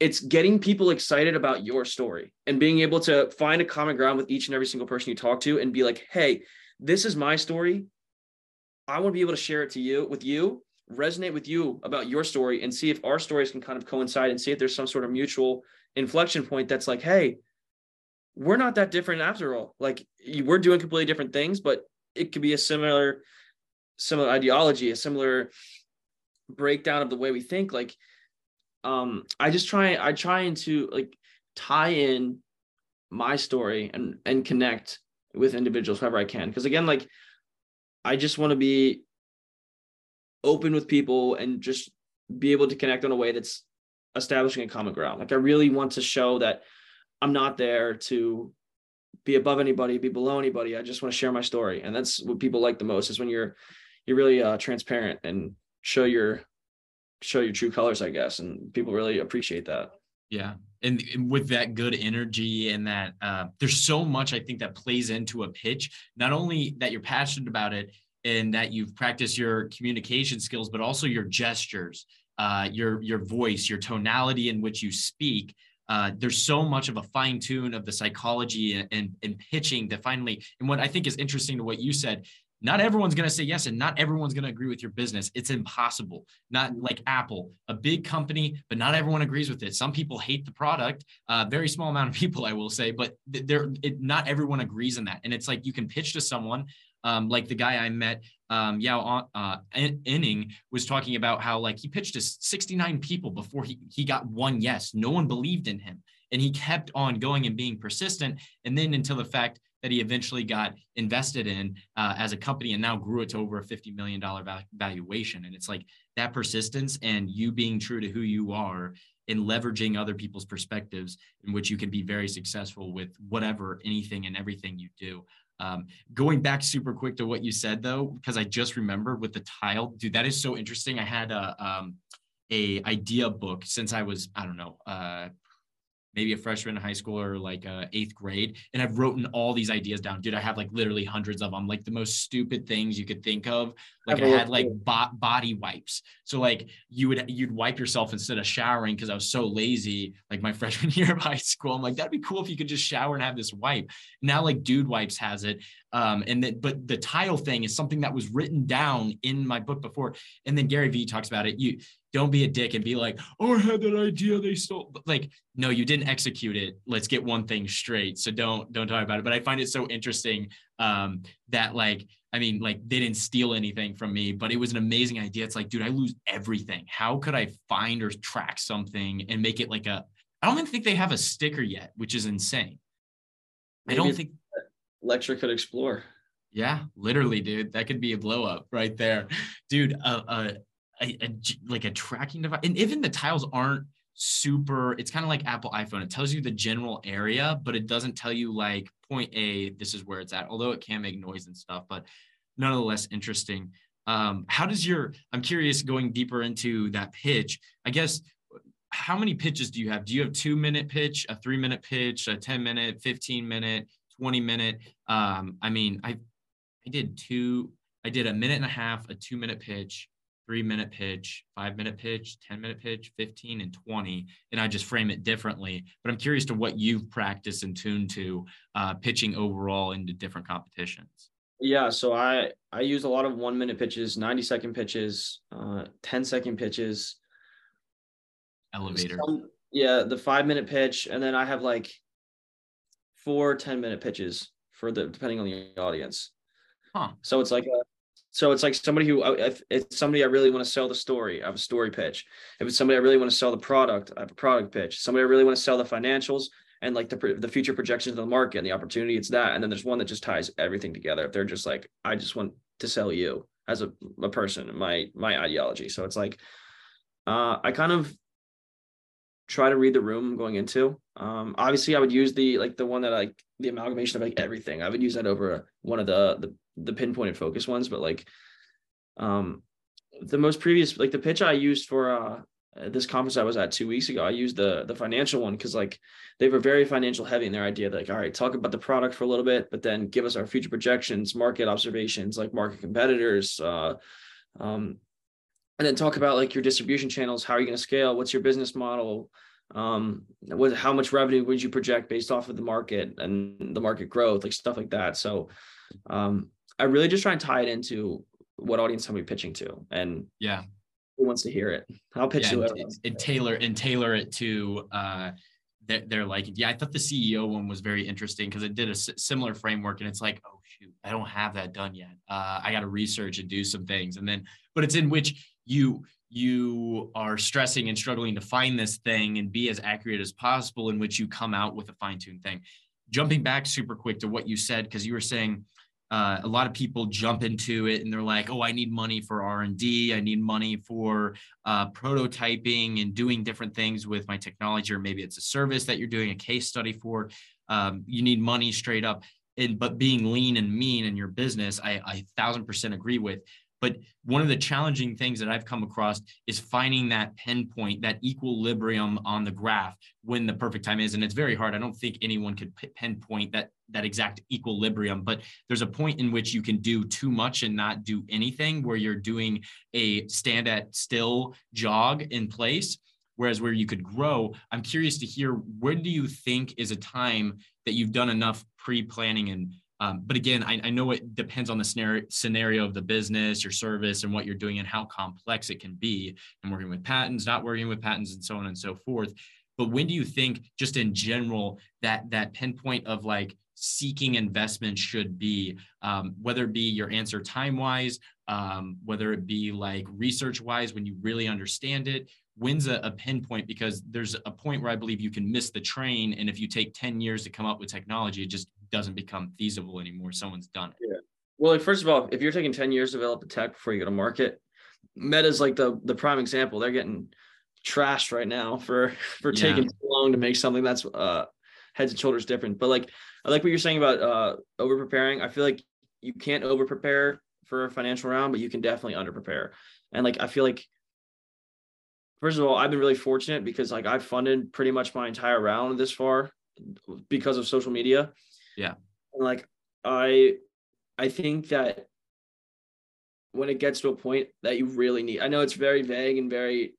it's getting people excited about your story and being able to find a common ground with each and every single person you talk to and be like hey this is my story. I want to be able to share it to you with you resonate with you about your story and see if our stories can kind of coincide and see if there's some sort of mutual inflection point that's like hey we're not that different after all. Like we're doing completely different things but it could be a similar similar ideology, a similar breakdown of the way we think. Like um I just try I try to like tie in my story and and connect with individuals wherever I can because again like I just want to be open with people and just be able to connect in a way that's establishing a common ground. Like I really want to show that I'm not there to be above anybody, be below anybody. I just want to share my story. And that's what people like the most is when you're you're really uh, transparent and show your show your true colors, I guess. And people really appreciate that.
Yeah. And with that good energy and that uh, there's so much I think that plays into a pitch, not only that you're passionate about it and that you've practiced your communication skills, but also your gestures, uh, your your voice, your tonality in which you speak. Uh, there's so much of a fine tune of the psychology and, and, and pitching that finally, and what I think is interesting to what you said, not everyone's going to say yes and not everyone's going to agree with your business. It's impossible. Not like apple a big company but not everyone agrees with it. Some people hate the product uh, very small amount of people i will say but there not everyone agrees in that. And it's like you can pitch to someone um, like the guy I met, um, Yao uh, Inning, was talking about how like he pitched to 69 people before he he got one yes. No one believed in him, and he kept on going and being persistent. And then until the fact that he eventually got invested in uh, as a company and now grew it to over a $50 million valuation. And it's like that persistence and you being true to who you are and leveraging other people's perspectives in which you can be very successful with whatever, anything and everything you do. Um, going back super quick to what you said though, because I just remembered with the tile, dude, that is so interesting. I had a, um, a idea book since I was, I don't know, uh, maybe a freshman in high school or like uh, eighth grade. And I've written all these ideas down. Dude, I have like literally hundreds of them, like the most stupid things you could think of. Like I had like bo- body wipes. So like you would, you'd wipe yourself instead of showering because I was so lazy. Like my freshman year of high school, I'm like, that'd be cool if you could just shower and have this wipe. Now like Dude Wipes has it. Um, and that, but the tile thing is something that was written down in my book before. And then Gary Vee talks about it. You, don't be a dick and be like, oh, I had that idea. They stole like, no, you didn't execute it. Let's get one thing straight. So don't don't talk about it. But I find it so interesting um, that like, I mean, like they didn't steal anything from me, but it was an amazing idea. It's like, dude, I lose everything. How could I find or track something and make it like a I don't even think they have a sticker yet, which is insane. Maybe I don't think
Lectra could explore.
Yeah, literally, dude. That could be a blow up right there. Dude, uh, uh a, a, like a tracking device and even the tiles aren't super it's kind of like apple iphone. It tells you the general area but it doesn't tell you like point a this is where it's at although it can make noise and stuff but nonetheless interesting. Um how does your i'm curious going deeper into that pitch i guess how many pitches do you have? Do you have two minute pitch a three minute pitch a 10 minute 15 minute 20 minute? Um i mean i i did two i did a minute and a half a two minute pitch three minute pitch, five minute pitch, 10 minute pitch, 15 and 20. And I just frame it differently. But I'm curious to what you've practiced and tuned to uh, pitching overall into different competitions.
Yeah, so I I use a lot of one minute pitches, 90 second pitches, uh, 10 second pitches.
Elevator.
Some, yeah, the five minute pitch. And then I have like four 10 minute pitches for the depending on the audience. Huh. So it's like a so it's like somebody who, if it's somebody I really want to sell the story, I have a story pitch. If it's somebody I really want to sell the product, I have a product pitch. Somebody I really want to sell the financials and like the the future projections of the market and the opportunity, it's that. And then there's one that just ties everything together. If they're just like, I just want to sell you as a, a person, my my ideology. So it's like, uh, I kind of try to read the room I'm going into. Um, obviously, I would use the like the one that like the amalgamation of like everything. I would use that over one of the the the pinpointed focus ones, but like um the most previous like the pitch I used for uh this conference I was at two weeks ago, I used the the financial one because like they were very financial heavy in their idea. Like, all right, talk about the product for a little bit, but then give us our future projections, market observations, like market competitors, uh, um, and then talk about like your distribution channels. How are you going to scale? What's your business model? Um, what how much revenue would you project based off of the market and the market growth, like stuff like that. So, um, I really just try and tie it into what audience I'm pitching to, and
yeah,
who wants to hear it? I'll pitch yeah,
and, and, tailor and tailor it to uh, they're, they're like, yeah, I thought the CEO one was very interesting because it did a s- similar framework, and it's like, oh shoot, I don't have that done yet. Uh, I got to research and do some things, and then, but it's in which you you are stressing and struggling to find this thing and be as accurate as possible in which you come out with a fine-tuned thing. Jumping back super quick to what you said because you were saying uh, a lot of people jump into it and they're like oh i need money for r&d i need money for uh, prototyping and doing different things with my technology or maybe it's a service that you're doing a case study for um, you need money straight up and but being lean and mean in your business i i thousand percent agree with but one of the challenging things that I've come across is finding that pinpoint, that equilibrium on the graph when the perfect time is. And it's very hard. I don't think anyone could pinpoint that that exact equilibrium, but there's a point in which you can do too much and not do anything where you're doing a stand at still jog in place. Whereas where you could grow, I'm curious to hear when do you think is a time that you've done enough pre-planning and um, but again, I, I, know it depends on the scenario, scenario of the business, your service, and what you're doing, and how complex it can be, and working with patents, not working with patents, and so on and so forth. But when do you think, just in general, that that pinpoint of like seeking investment should be, um, whether it be your answer time wise, um, whether it be like research wise, when you really understand it, when's a, a, pinpoint because there's a point where I believe you can miss the train. And if you take 10 years to come up with technology, it just doesn't become feasible anymore. Someone's done it.
Yeah. Well, like, first of all, if you're taking 10 years to develop a tech before you go to market, Meta's like the the prime example. They're getting trashed right now for for yeah. taking too long to make something that's uh heads and shoulders different. But like I like what you're saying about uh over preparing. I feel like you can't over prepare for a financial round, but you can definitely under prepare. And like I feel like first of all, I've been really fortunate because like I've funded pretty much my entire round this far because of social media.
Yeah.
And like I I think that when it gets to a point that you really need, I know it's very vague and very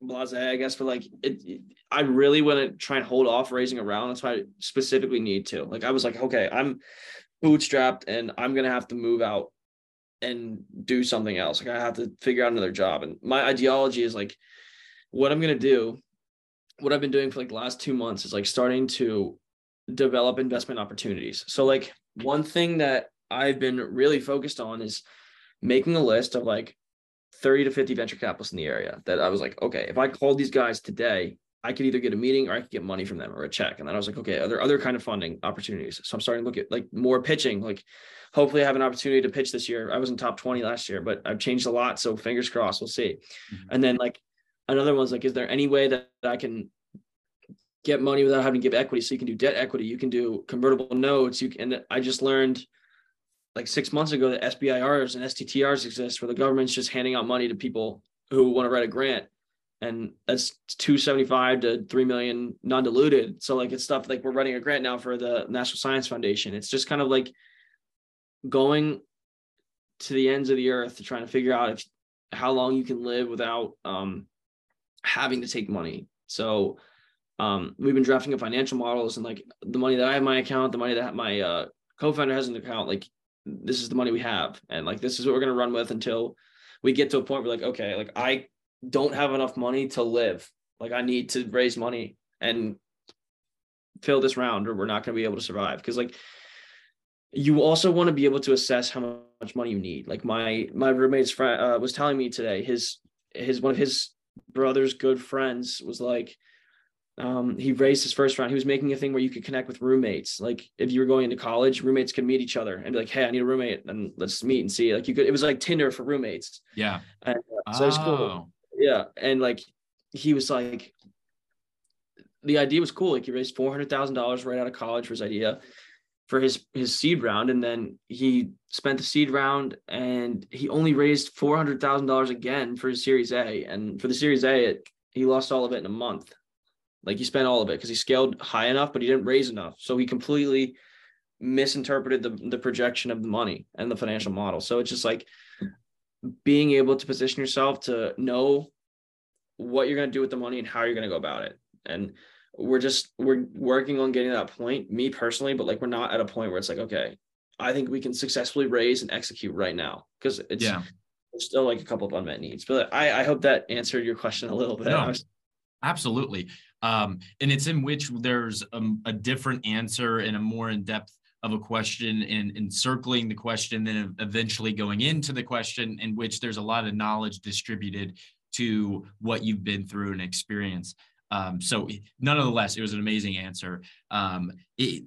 blase, I guess, but like it, it I really want to try and hold off raising a round. That's why I specifically need to. Like I was like, okay, I'm bootstrapped and I'm gonna have to move out and do something else. Like I have to figure out another job. And my ideology is like what I'm gonna do, what I've been doing for like the last two months is like starting to develop investment opportunities. So like one thing that I've been really focused on is making a list of like 30 to 50 venture capitalists in the area that I was like, okay, if I called these guys today, I could either get a meeting or I could get money from them or a check. And then I was like, okay, are there other kind of funding opportunities? So I'm starting to look at like more pitching. Like hopefully I have an opportunity to pitch this year. I was in top 20 last year, but I've changed a lot. So fingers crossed, we'll see. Mm-hmm. And then like another one one's like, is there any way that I can get money without having to give equity? So you can do debt equity, you can do convertible notes. You can, and I just learned like six months ago that SBIRs and STTRs exist where the government's just handing out money to people who want to write a grant. And that's 275 to 3 million non-diluted. So like it's stuff like we're running a grant now for the National Science Foundation. It's just kind of like going to the ends of the earth to trying to figure out if how long you can live without um, having to take money. So um, we've been drafting up financial models and like the money that I have in my account, the money that my uh, co-founder has in the account, like this is the money we have, and like this is what we're gonna run with until we get to a point where like okay, like I don't have enough money to live, like I need to raise money and fill this round, or we're not gonna be able to survive because like you also want to be able to assess how much money you need. Like my my roommate's friend uh, was telling me today, his his one of his brother's good friends was like, um, he raised his first round. He was making a thing where you could connect with roommates. Like if you were going into college, roommates could meet each other and be like, "Hey, I need a roommate," and let's meet and see. Like you could. It was like Tinder for roommates.
Yeah.
And, uh, so oh. it's cool. Yeah, and like he was like, the idea was cool. Like he raised four hundred thousand dollars right out of college for his idea, for his his seed round, and then he spent the seed round, and he only raised four hundred thousand dollars again for his Series A, and for the Series A, it, he lost all of it in a month. Like he spent all of it because he scaled high enough, but he didn't raise enough, so he completely misinterpreted the the projection of the money and the financial model. So it's just like being able to position yourself to know what you're going to do with the money and how you're going to go about it, and we're just we're working on getting that point me personally but like we're not at a point where it's like okay i think we can successfully raise and execute right now because it's yeah. still like a couple of unmet needs. But i i hope that answered your question a little bit. No, was-
absolutely. Um and it's in which there's a, a different answer and a more in-depth of a question and encircling the question, then eventually going into the question in which there's a lot of knowledge distributed to what you've been through and experience. Um, so nonetheless, it was an amazing answer. Um, it,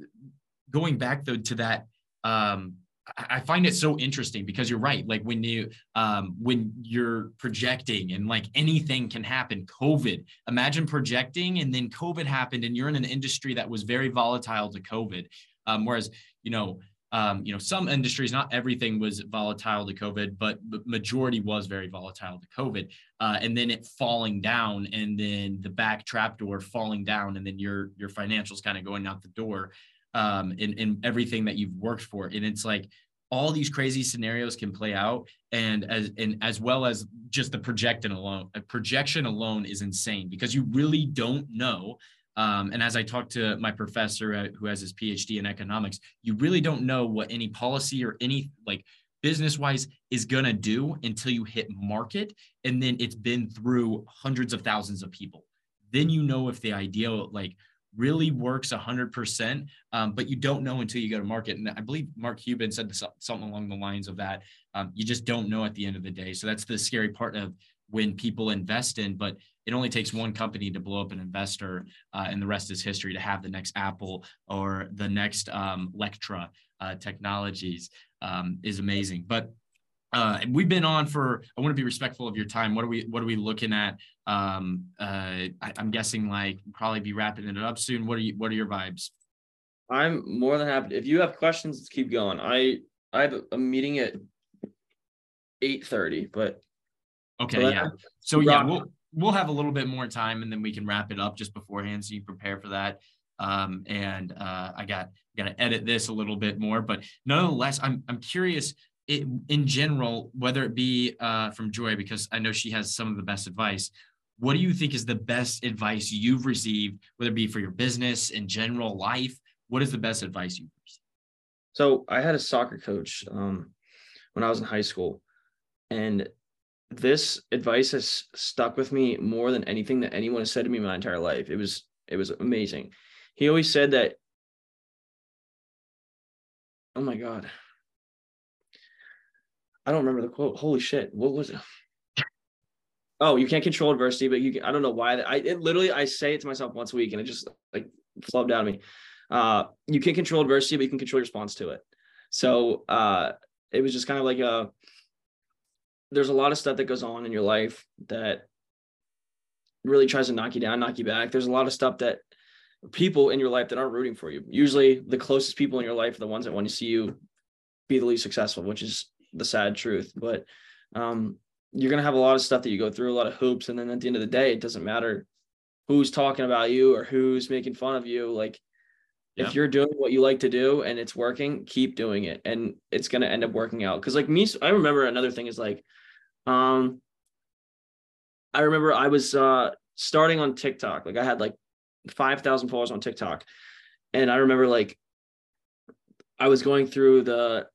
going back though to that, um, I find it so interesting because you're right. Like when you um, when you're projecting and like anything can happen. COVID. Imagine projecting and then COVID happened and you're in an industry that was very volatile to COVID. Um, whereas you know um, you know some industries, not everything was volatile to COVID, but the majority was very volatile to COVID. Uh, and then it falling down, and then the back trap door falling down, and then your your financials kind of going out the door um, in, in everything that you've worked for. And it's like all these crazy scenarios can play out. And as and as well as just the projection alone, a projection alone is insane because you really don't know. Um, and as I talked to my professor uh, who has his PhD in economics, you really don't know what any policy or any like business wise is going to do until you hit market and then it's been through hundreds of thousands of people then you know if the idea like really works 100%, um, but you don't know until you go to market. And I believe Mark Cuban said something along the lines of that. Um, you just don't know at the end of the day. So that's the scary part of when people invest in, but it only takes one company to blow up an investor, uh, and the rest is history to have the next Apple or the next um, Lectra uh, technologies um, is amazing. But uh, we've been on for. I want to be respectful of your time. What are we? What are we looking at? Um, uh, I, am guessing like probably be wrapping it up soon. What are you? What are your vibes?
I'm more than happy. If you have questions, let's keep going. I I have a meeting at eight thirty, but
okay, yeah. So yeah, we'll we'll have a little bit more time, and then we can wrap it up just beforehand, so you prepare for that. Um, and uh, I got got to edit this a little bit more, but nonetheless, I'm I'm curious it, in general, whether it be uh, from Joy, because I know she has some of the best advice. What do you think is the best advice you've received, whether it be for your business in general, life? What is the best advice you've received?
So I had a soccer coach um, when I was in high school, and this advice has stuck with me more than anything that anyone has said to me my entire life. It was it was amazing. He always said that. Oh my god, I don't remember the quote. Holy shit. What was it? Oh, you can't control adversity, but you can, I don't know why that I it literally I say it to myself once a week and it just like flubbed out of me. Uh you can't control adversity, but you can control your response to it. So uh it was just kind of like a there's a lot of stuff that goes on in your life that really tries to knock you down, knock you back. There's a lot of stuff that people in your life that aren't rooting for you. Usually the closest people in your life are the ones that want to see you be the least successful, which is the sad truth. But um, you're gonna have a lot of stuff that you go through, a lot of hoops, and then at the end of the day, it doesn't matter who's talking about you or who's making fun of you. Like yeah. if you're doing what you like to do and it's working, keep doing it, and it's gonna end up working out. Because like me, I remember another thing is like, um, I remember I was uh starting on TikTok. Like I had like five thousand followers on TikTok, and I remember like I was going through the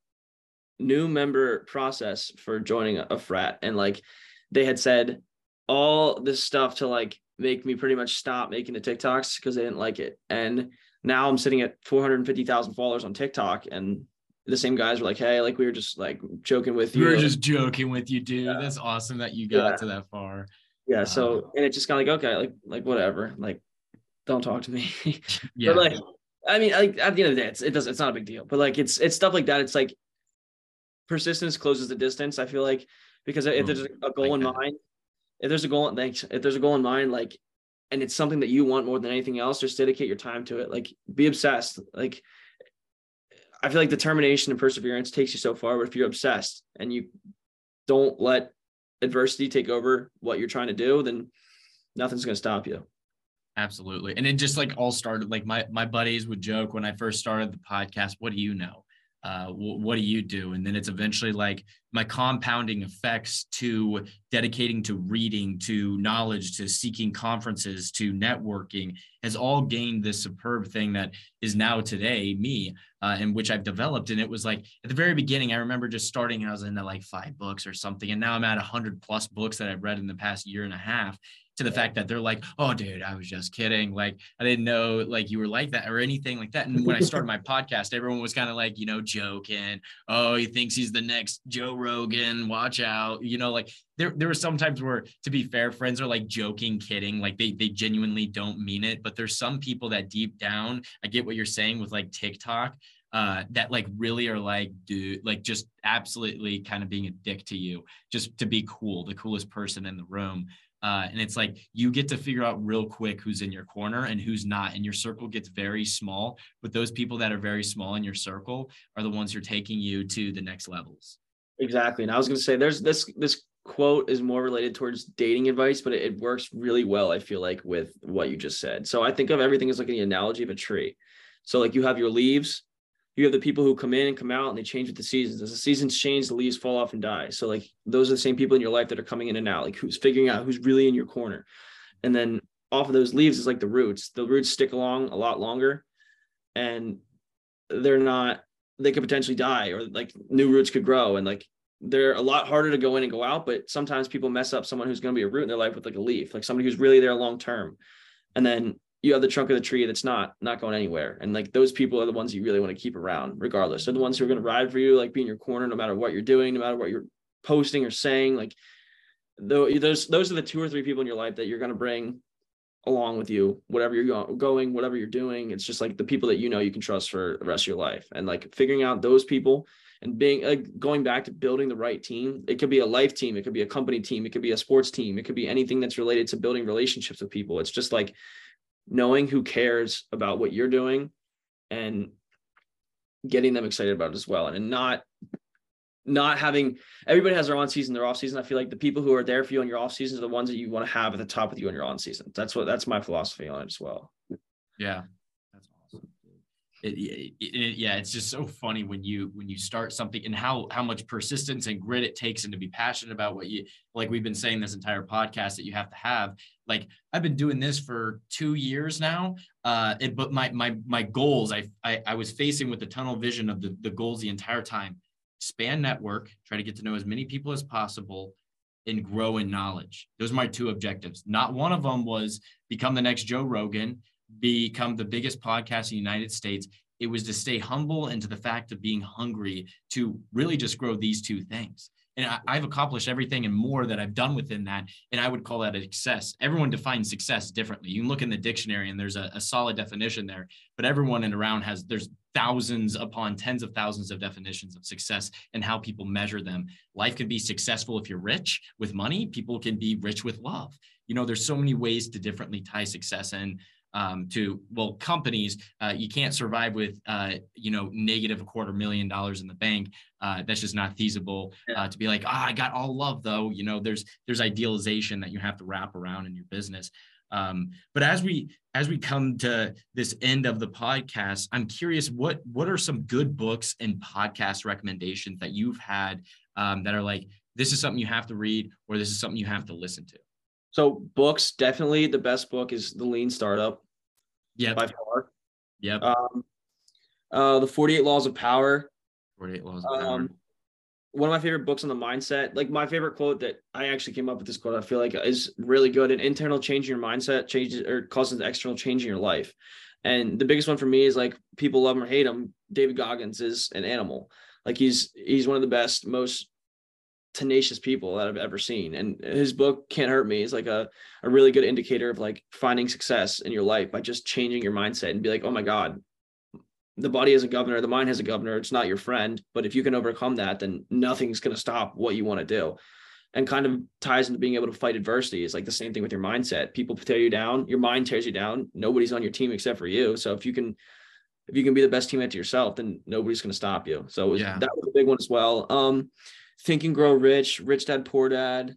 new member process for joining a frat and like they had said all this stuff to like make me pretty much stop making the TikToks because they didn't like it. And now I'm sitting at 450,000 followers on TikTok and the same guys were like, Hey, like we were just like joking with you.
We were just joking with you, dude. Yeah. That's awesome that you got yeah. to that far.
Yeah. So, um, and it's just kind of like, okay, like, like whatever, like don't talk to me. yeah. But like, I mean, like at the end of the day, it's, it does, it's not a big deal, but like, it's, it's stuff like that. It's like, persistence closes the distance. I feel like because if there's a goal like in that. mind, if there's a goal, thanks. If there's a goal in mind, like, and it's something that you want more than anything else, just dedicate your time to it. Like, be obsessed. Like, I feel like determination and perseverance takes you so far. But if you're obsessed and you don't let adversity take over what you're trying to do, then nothing's going to stop you.
Absolutely. And it just like all started like my my buddies would joke when I first started the podcast, what do you know? Uh, what do you do? And then it's eventually like my compounding effects to dedicating to reading to knowledge to seeking conferences to networking has all gained this superb thing that is now today me uh, and which i've developed. And it was like at the very beginning i remember just starting i was into like five books or something. And now i'm at 100 plus books that i've read in the past year and a half to the fact that they're like, oh, dude, I was just kidding. Like, I didn't know like you were like that or anything like that. And when I started my podcast, everyone was kind of like, you know, joking. Oh, he thinks he's the next Joe Rogan. Watch out. You know, like there, there were some times where, to be fair, friends are like joking, kidding, like they, they genuinely don't mean it. But there's some people that deep down, I get what you're saying with like TikTok uh, that like really are like, dude, like just absolutely kind of being a dick to you, just to be cool, the coolest person in the room. Uh, and it's like you get to figure out real quick who's in your corner and who's not. And your circle gets very small. But those people that are very small in your circle are the ones who are taking you to the next levels.
Exactly. And I was going to say there's this this quote is more related towards dating advice, but it, it, works really well, I feel like, with what you just said. So I think of everything as like the analogy of a tree. So like you have your leaves, you have the people who come in and come out and they change with the seasons. As the seasons change, the leaves fall off and die. So like those are the same people in your life that are coming in and out, like who's figuring out who's really in your corner. And then off of those leaves is like the roots. The roots stick along a lot longer and they're not, they could potentially die or like new roots could grow. And like they're a lot harder to go in and go out, but sometimes people mess up someone who's going to be a root in their life with like a leaf, like somebody who's really there long term. And then you have the trunk of the tree that's not not going anywhere. And like those people are the ones you really want to keep around regardless. They're the ones who are going to ride for you like be in your corner no matter what you're doing no matter what you're posting or saying. Like those those are the two or three people in your life that you're going to bring along with you whatever you're going whatever you're doing. It's just like the people that you know you can trust for the rest of your life. And like figuring out those people and being like going back to building the right team. It could be a life team it could be a company team it could be a sports team it could be anything that's related to building relationships with people. It's just like knowing who cares about what you're doing and getting them excited about it as well. And and not not having everybody has their on season their off season. I feel like the people who are there for you on your off season are the ones that you want to have at the top with you on your on season. That's what that's my philosophy on it as well.
Yeah it, it, it, yeah it's just so funny when you when you start something and how how much persistence and grit it takes and to be passionate about what you like we've been saying this entire podcast that you have to have. Like i've been doing this for two years now uh it, but my my my goals I, I i was facing with the tunnel vision of the the goals the entire time. Span network try to get to know as many people as possible and grow in knowledge. Those are my two objectives. Not one of them was become the next joe rogan become the biggest podcast in the United States. It was to stay humble and to the fact of being hungry to really just grow these two things. And I, have accomplished everything and more that I've done within that. And I would call that a success. Everyone defines success differently. You can look in the dictionary and there's a, a solid definition there, but everyone in around has, there's thousands upon tens of thousands of definitions of success and how people measure them. Life can be successful if you're rich with money. People can be rich with love. You know, there's so many ways to differently tie success. And um, to well companies uh, you can't survive with uh, you know negative a quarter million dollars in the bank uh, that's just not feasible uh, to be like ah, i got all love though. You know there's there's idealization that you have to wrap around in your business. Um, but as we as we come to this end of the podcast i'm curious what what are some good books and podcast recommendations that you've had um, that are like this is something you have to read or this is something you have to listen to
so books, definitely the best book is The Lean Startup.
Yeah.
By far.
Yep.
Um, uh, the 48 Laws of Power.
48 Laws of Power. Um,
one of my favorite books on the mindset. Like my favorite quote that I actually came up with this quote, I feel like is really good. An internal change in your mindset changes or causes an external change in your life. And the biggest one for me is like people love him or hate him. David Goggins is an animal. Like he's he's one of the best, most tenacious people that I've ever seen. And his book Can't Hurt Me is like a, a really good indicator of like finding success in your life by just changing your mindset and be like, oh my God, the body has a governor, the mind has a governor. It's not your friend. But if you can overcome that, then nothing's going to stop what you want to do. And kind of ties into being able to fight adversity is like the same thing with your mindset. People tear you down, your mind tears you down. Nobody's on your team except for you. So if you can if you can be the best teammate to yourself, then nobody's going to stop you. So was, yeah. that was a big one as well. Um, Think and Grow Rich, Rich Dad Poor Dad.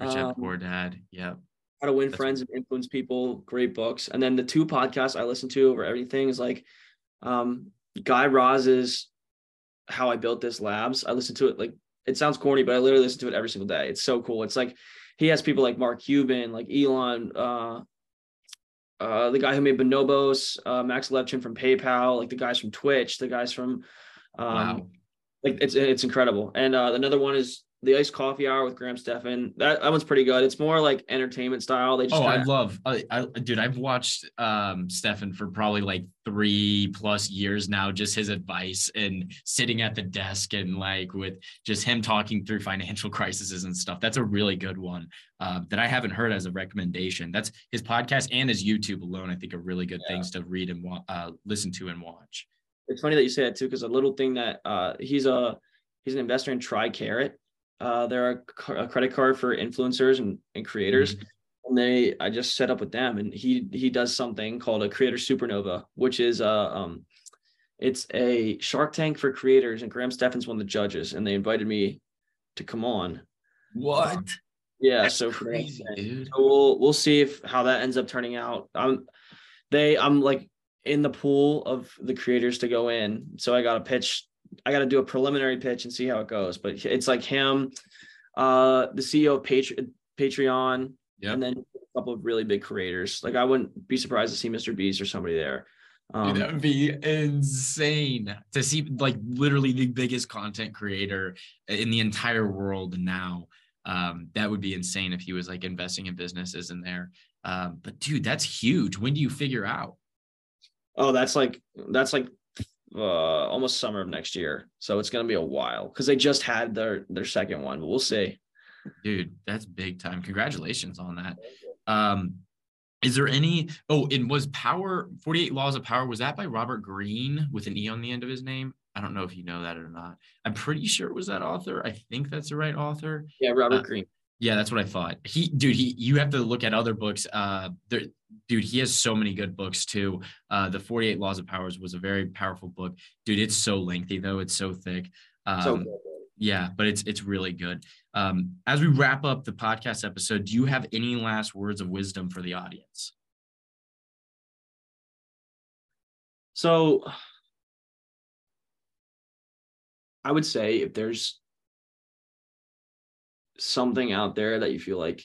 Rich Dad um, Poor Dad. Yeah.
How to Win That's Friends and Influence People. Great books. And then the two podcasts I listen to over everything is like um, Guy Raz's How I Built This Labs. I listen to it like it sounds corny, but I literally listen to it every single day. It's so cool. It's like he has people like Mark Cuban, like Elon, uh, uh, the guy who made Bonobos, uh, Max Levchin from PayPal, like the guys from Twitch, the guys from, um, wow. Like it's it's incredible. And uh, another one is the iced coffee hour with Graham Stephan. That that one's pretty good. It's more like entertainment style. They just
oh,
kinda...
I love, I, I, dude. I've watched um Stephan for probably like three plus years now. Just his advice and sitting at the desk and like with just him talking through financial crises and stuff. That's a really good one uh, that I haven't heard as a recommendation. That's his podcast and his YouTube alone. I think are really good yeah. things to read and uh, listen to and watch.
It's funny that you say that too, because a little thing that uh, he's a he's an investor in TriCarat uh, they're a, a, credit card for influencers and, and creators. Mm-hmm. And they, I just set up with them, and he he does something called a creator supernova, which is a uh, um, it's a Shark Tank for creators, and Graham Stephan's one of the judges, and they invited me to come on.
What?
Yeah, That's so crazy, dude. So we'll we'll see if how that ends up turning out. I'm they I'm like in the pool of the creators to go in, so I got a pitch I got to do a preliminary pitch and see how it goes. But it's like him, uh, the CEO of Patre- Patreon, yep. and then a couple of really big creators. Like I wouldn't be surprised to see Mr. Beast or somebody there.
Um, Dude, that would be insane to see like literally the biggest content creator in the entire world now. Um, that would be insane if he was like investing in businesses in there. Um, but dude, that's huge. When do you figure out?
Oh, that's like that's like uh, almost summer of next year. So it's going to be a while because they just had their their second one. But we'll see.
Dude, that's big time. Congratulations on that. Um, is there any? Oh, it was Power 48 Laws of Power. Was that by Robert Greene with an E on the end of his name? I don't know if you know that or not. I'm pretty sure it was that author. I think that's the right author.
Yeah, Robert uh, Greene.
Yeah, that's what I thought. He, dude, he, you have to look at other books. Uh, there, dude, he has so many good books too. Uh, the 48 Laws of Powers was a very powerful book. Dude, it's so lengthy though. It's so thick. Um, so yeah, but it's, it's really good. Um, as we wrap up the podcast episode, do you have any last words of wisdom for the audience?
So I would say if there's something out there that you feel like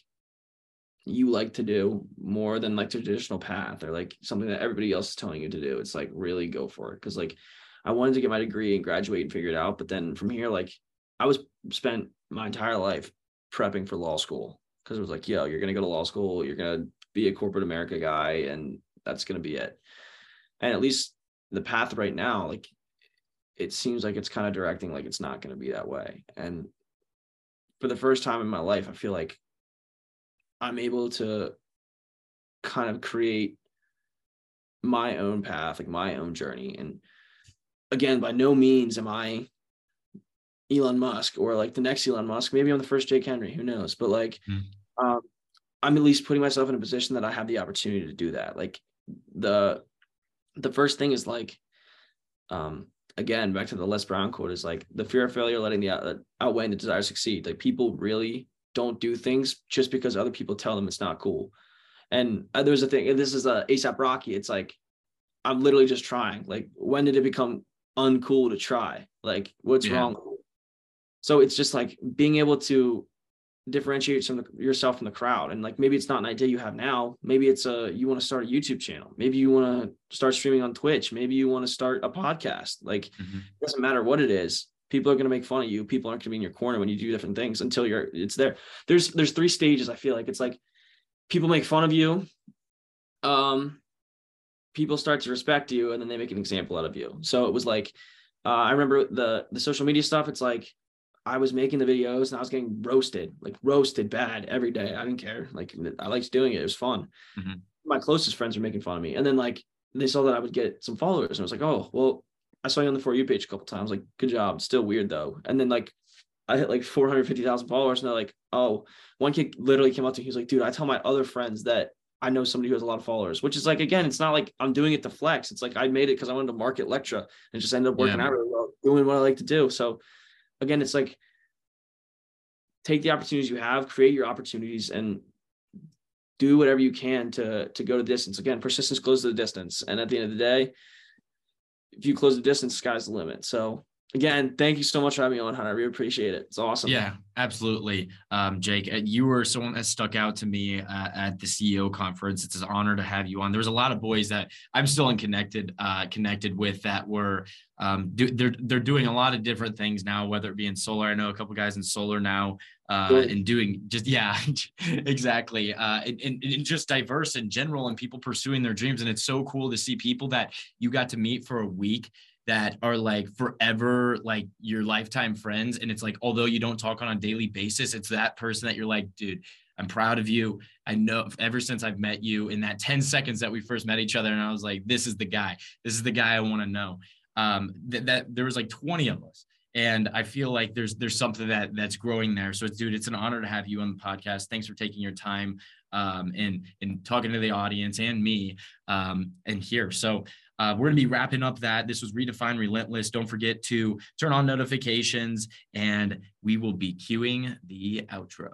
you like to do more than like traditional path or like something that everybody else is telling you to do it's like really go for it. Because like i wanted to get my degree and graduate and figure it out but then from here like i was spent my entire life prepping for law school because it was like yo you're to go to law school you're to be a corporate america guy and that's to be it. And at least the path right now like it seems like it's kind of directing like it's not going to be that way. And for the first time in my life, I feel like I'm able to kind of create my own path, like my own journey. And again, by no means am I Elon Musk or like the next Elon Musk. Maybe I'm the first Jake Henry, who knows? But like, mm. um, I'm at least putting myself in a position that I have the opportunity to do that. Like the the first thing is like um again back to the Les Brown quote is like the fear of failure letting the uh, outweighing the desire to succeed. Like people really don't do things just because other people tell them it's not cool. And uh, there's a thing. This is a ASAP Rocky. It's like I'm literally just trying. Like when did it become uncool to try? Like what's yeah. wrong? So it's just like being able to differentiate some yourself from the crowd. And like maybe it's not an idea you have now. Maybe it's a you want to start a youtube channel. Maybe you want to start streaming on twitch. Maybe you want to start a podcast. Like mm-hmm. it doesn't matter what it is. People are going to make fun of you. People aren't going to be in your corner when you do different things until you're it's there. There's there's three stages i feel like. It's like people make fun of you um people start to respect you and then they make an example out of you. So it was like uh, i remember the the social media stuff. It's like I was making the videos and I was getting roasted, like roasted bad every day. I didn't care. Like I liked doing it. It was fun. Mm-hmm. My closest friends were making fun of me. And then like they saw that I would get some followers and I was like, oh, well, I saw you on the For You page a couple times. Like, good job. Still weird though. And then like I hit like 450,000 followers and they're like, oh, one kid literally came up to me. He was like, dude, I tell my other friends that I know somebody who has a lot of followers, which is like, again, it's not like I'm doing it to flex. It's like I made it because I wanted to market Lectra and just ended up working yeah. out really well, doing what I like to do. So again, it's like take the opportunities you have, create your opportunities, and do whatever you can to to go to distance. Again, persistence closes the distance, and at the end of the day, if you close the distance, sky's the limit. So again, thank you so much for having me on, Hunter. I really appreciate it. It's awesome.
Yeah, absolutely. Um, Jake, uh, you were someone that stuck out to me uh, at the CEO conference. It's an honor to have you on. There's a lot of boys that I'm still in connected, uh, connected with that were, um, do, they're, they're doing a lot of different things now, whether it be in solar. I know a couple guys in solar now, uh, and doing just, yeah, exactly. Uh, and, and, and just diverse in general and people pursuing their dreams. And it's so cool to see people that you got to meet for a week that are like forever like your lifetime friends and it's like although you don't talk on a daily basis it's that person that you're like dude i'm proud of you. I know ever since i've met you in that 10 seconds that we first met each other and i was like this is the guy. This is the guy i want to know. Um that, that there was like 20 of us and i feel like there's there's something that that's growing there. So dude it's an honor to have you on the podcast. Thanks for taking your time um and and talking to the audience and me um and here. So uh, we're going to be wrapping up that. This was Redefine Relentless. Don't forget to turn on notifications, and we will be queuing the outro.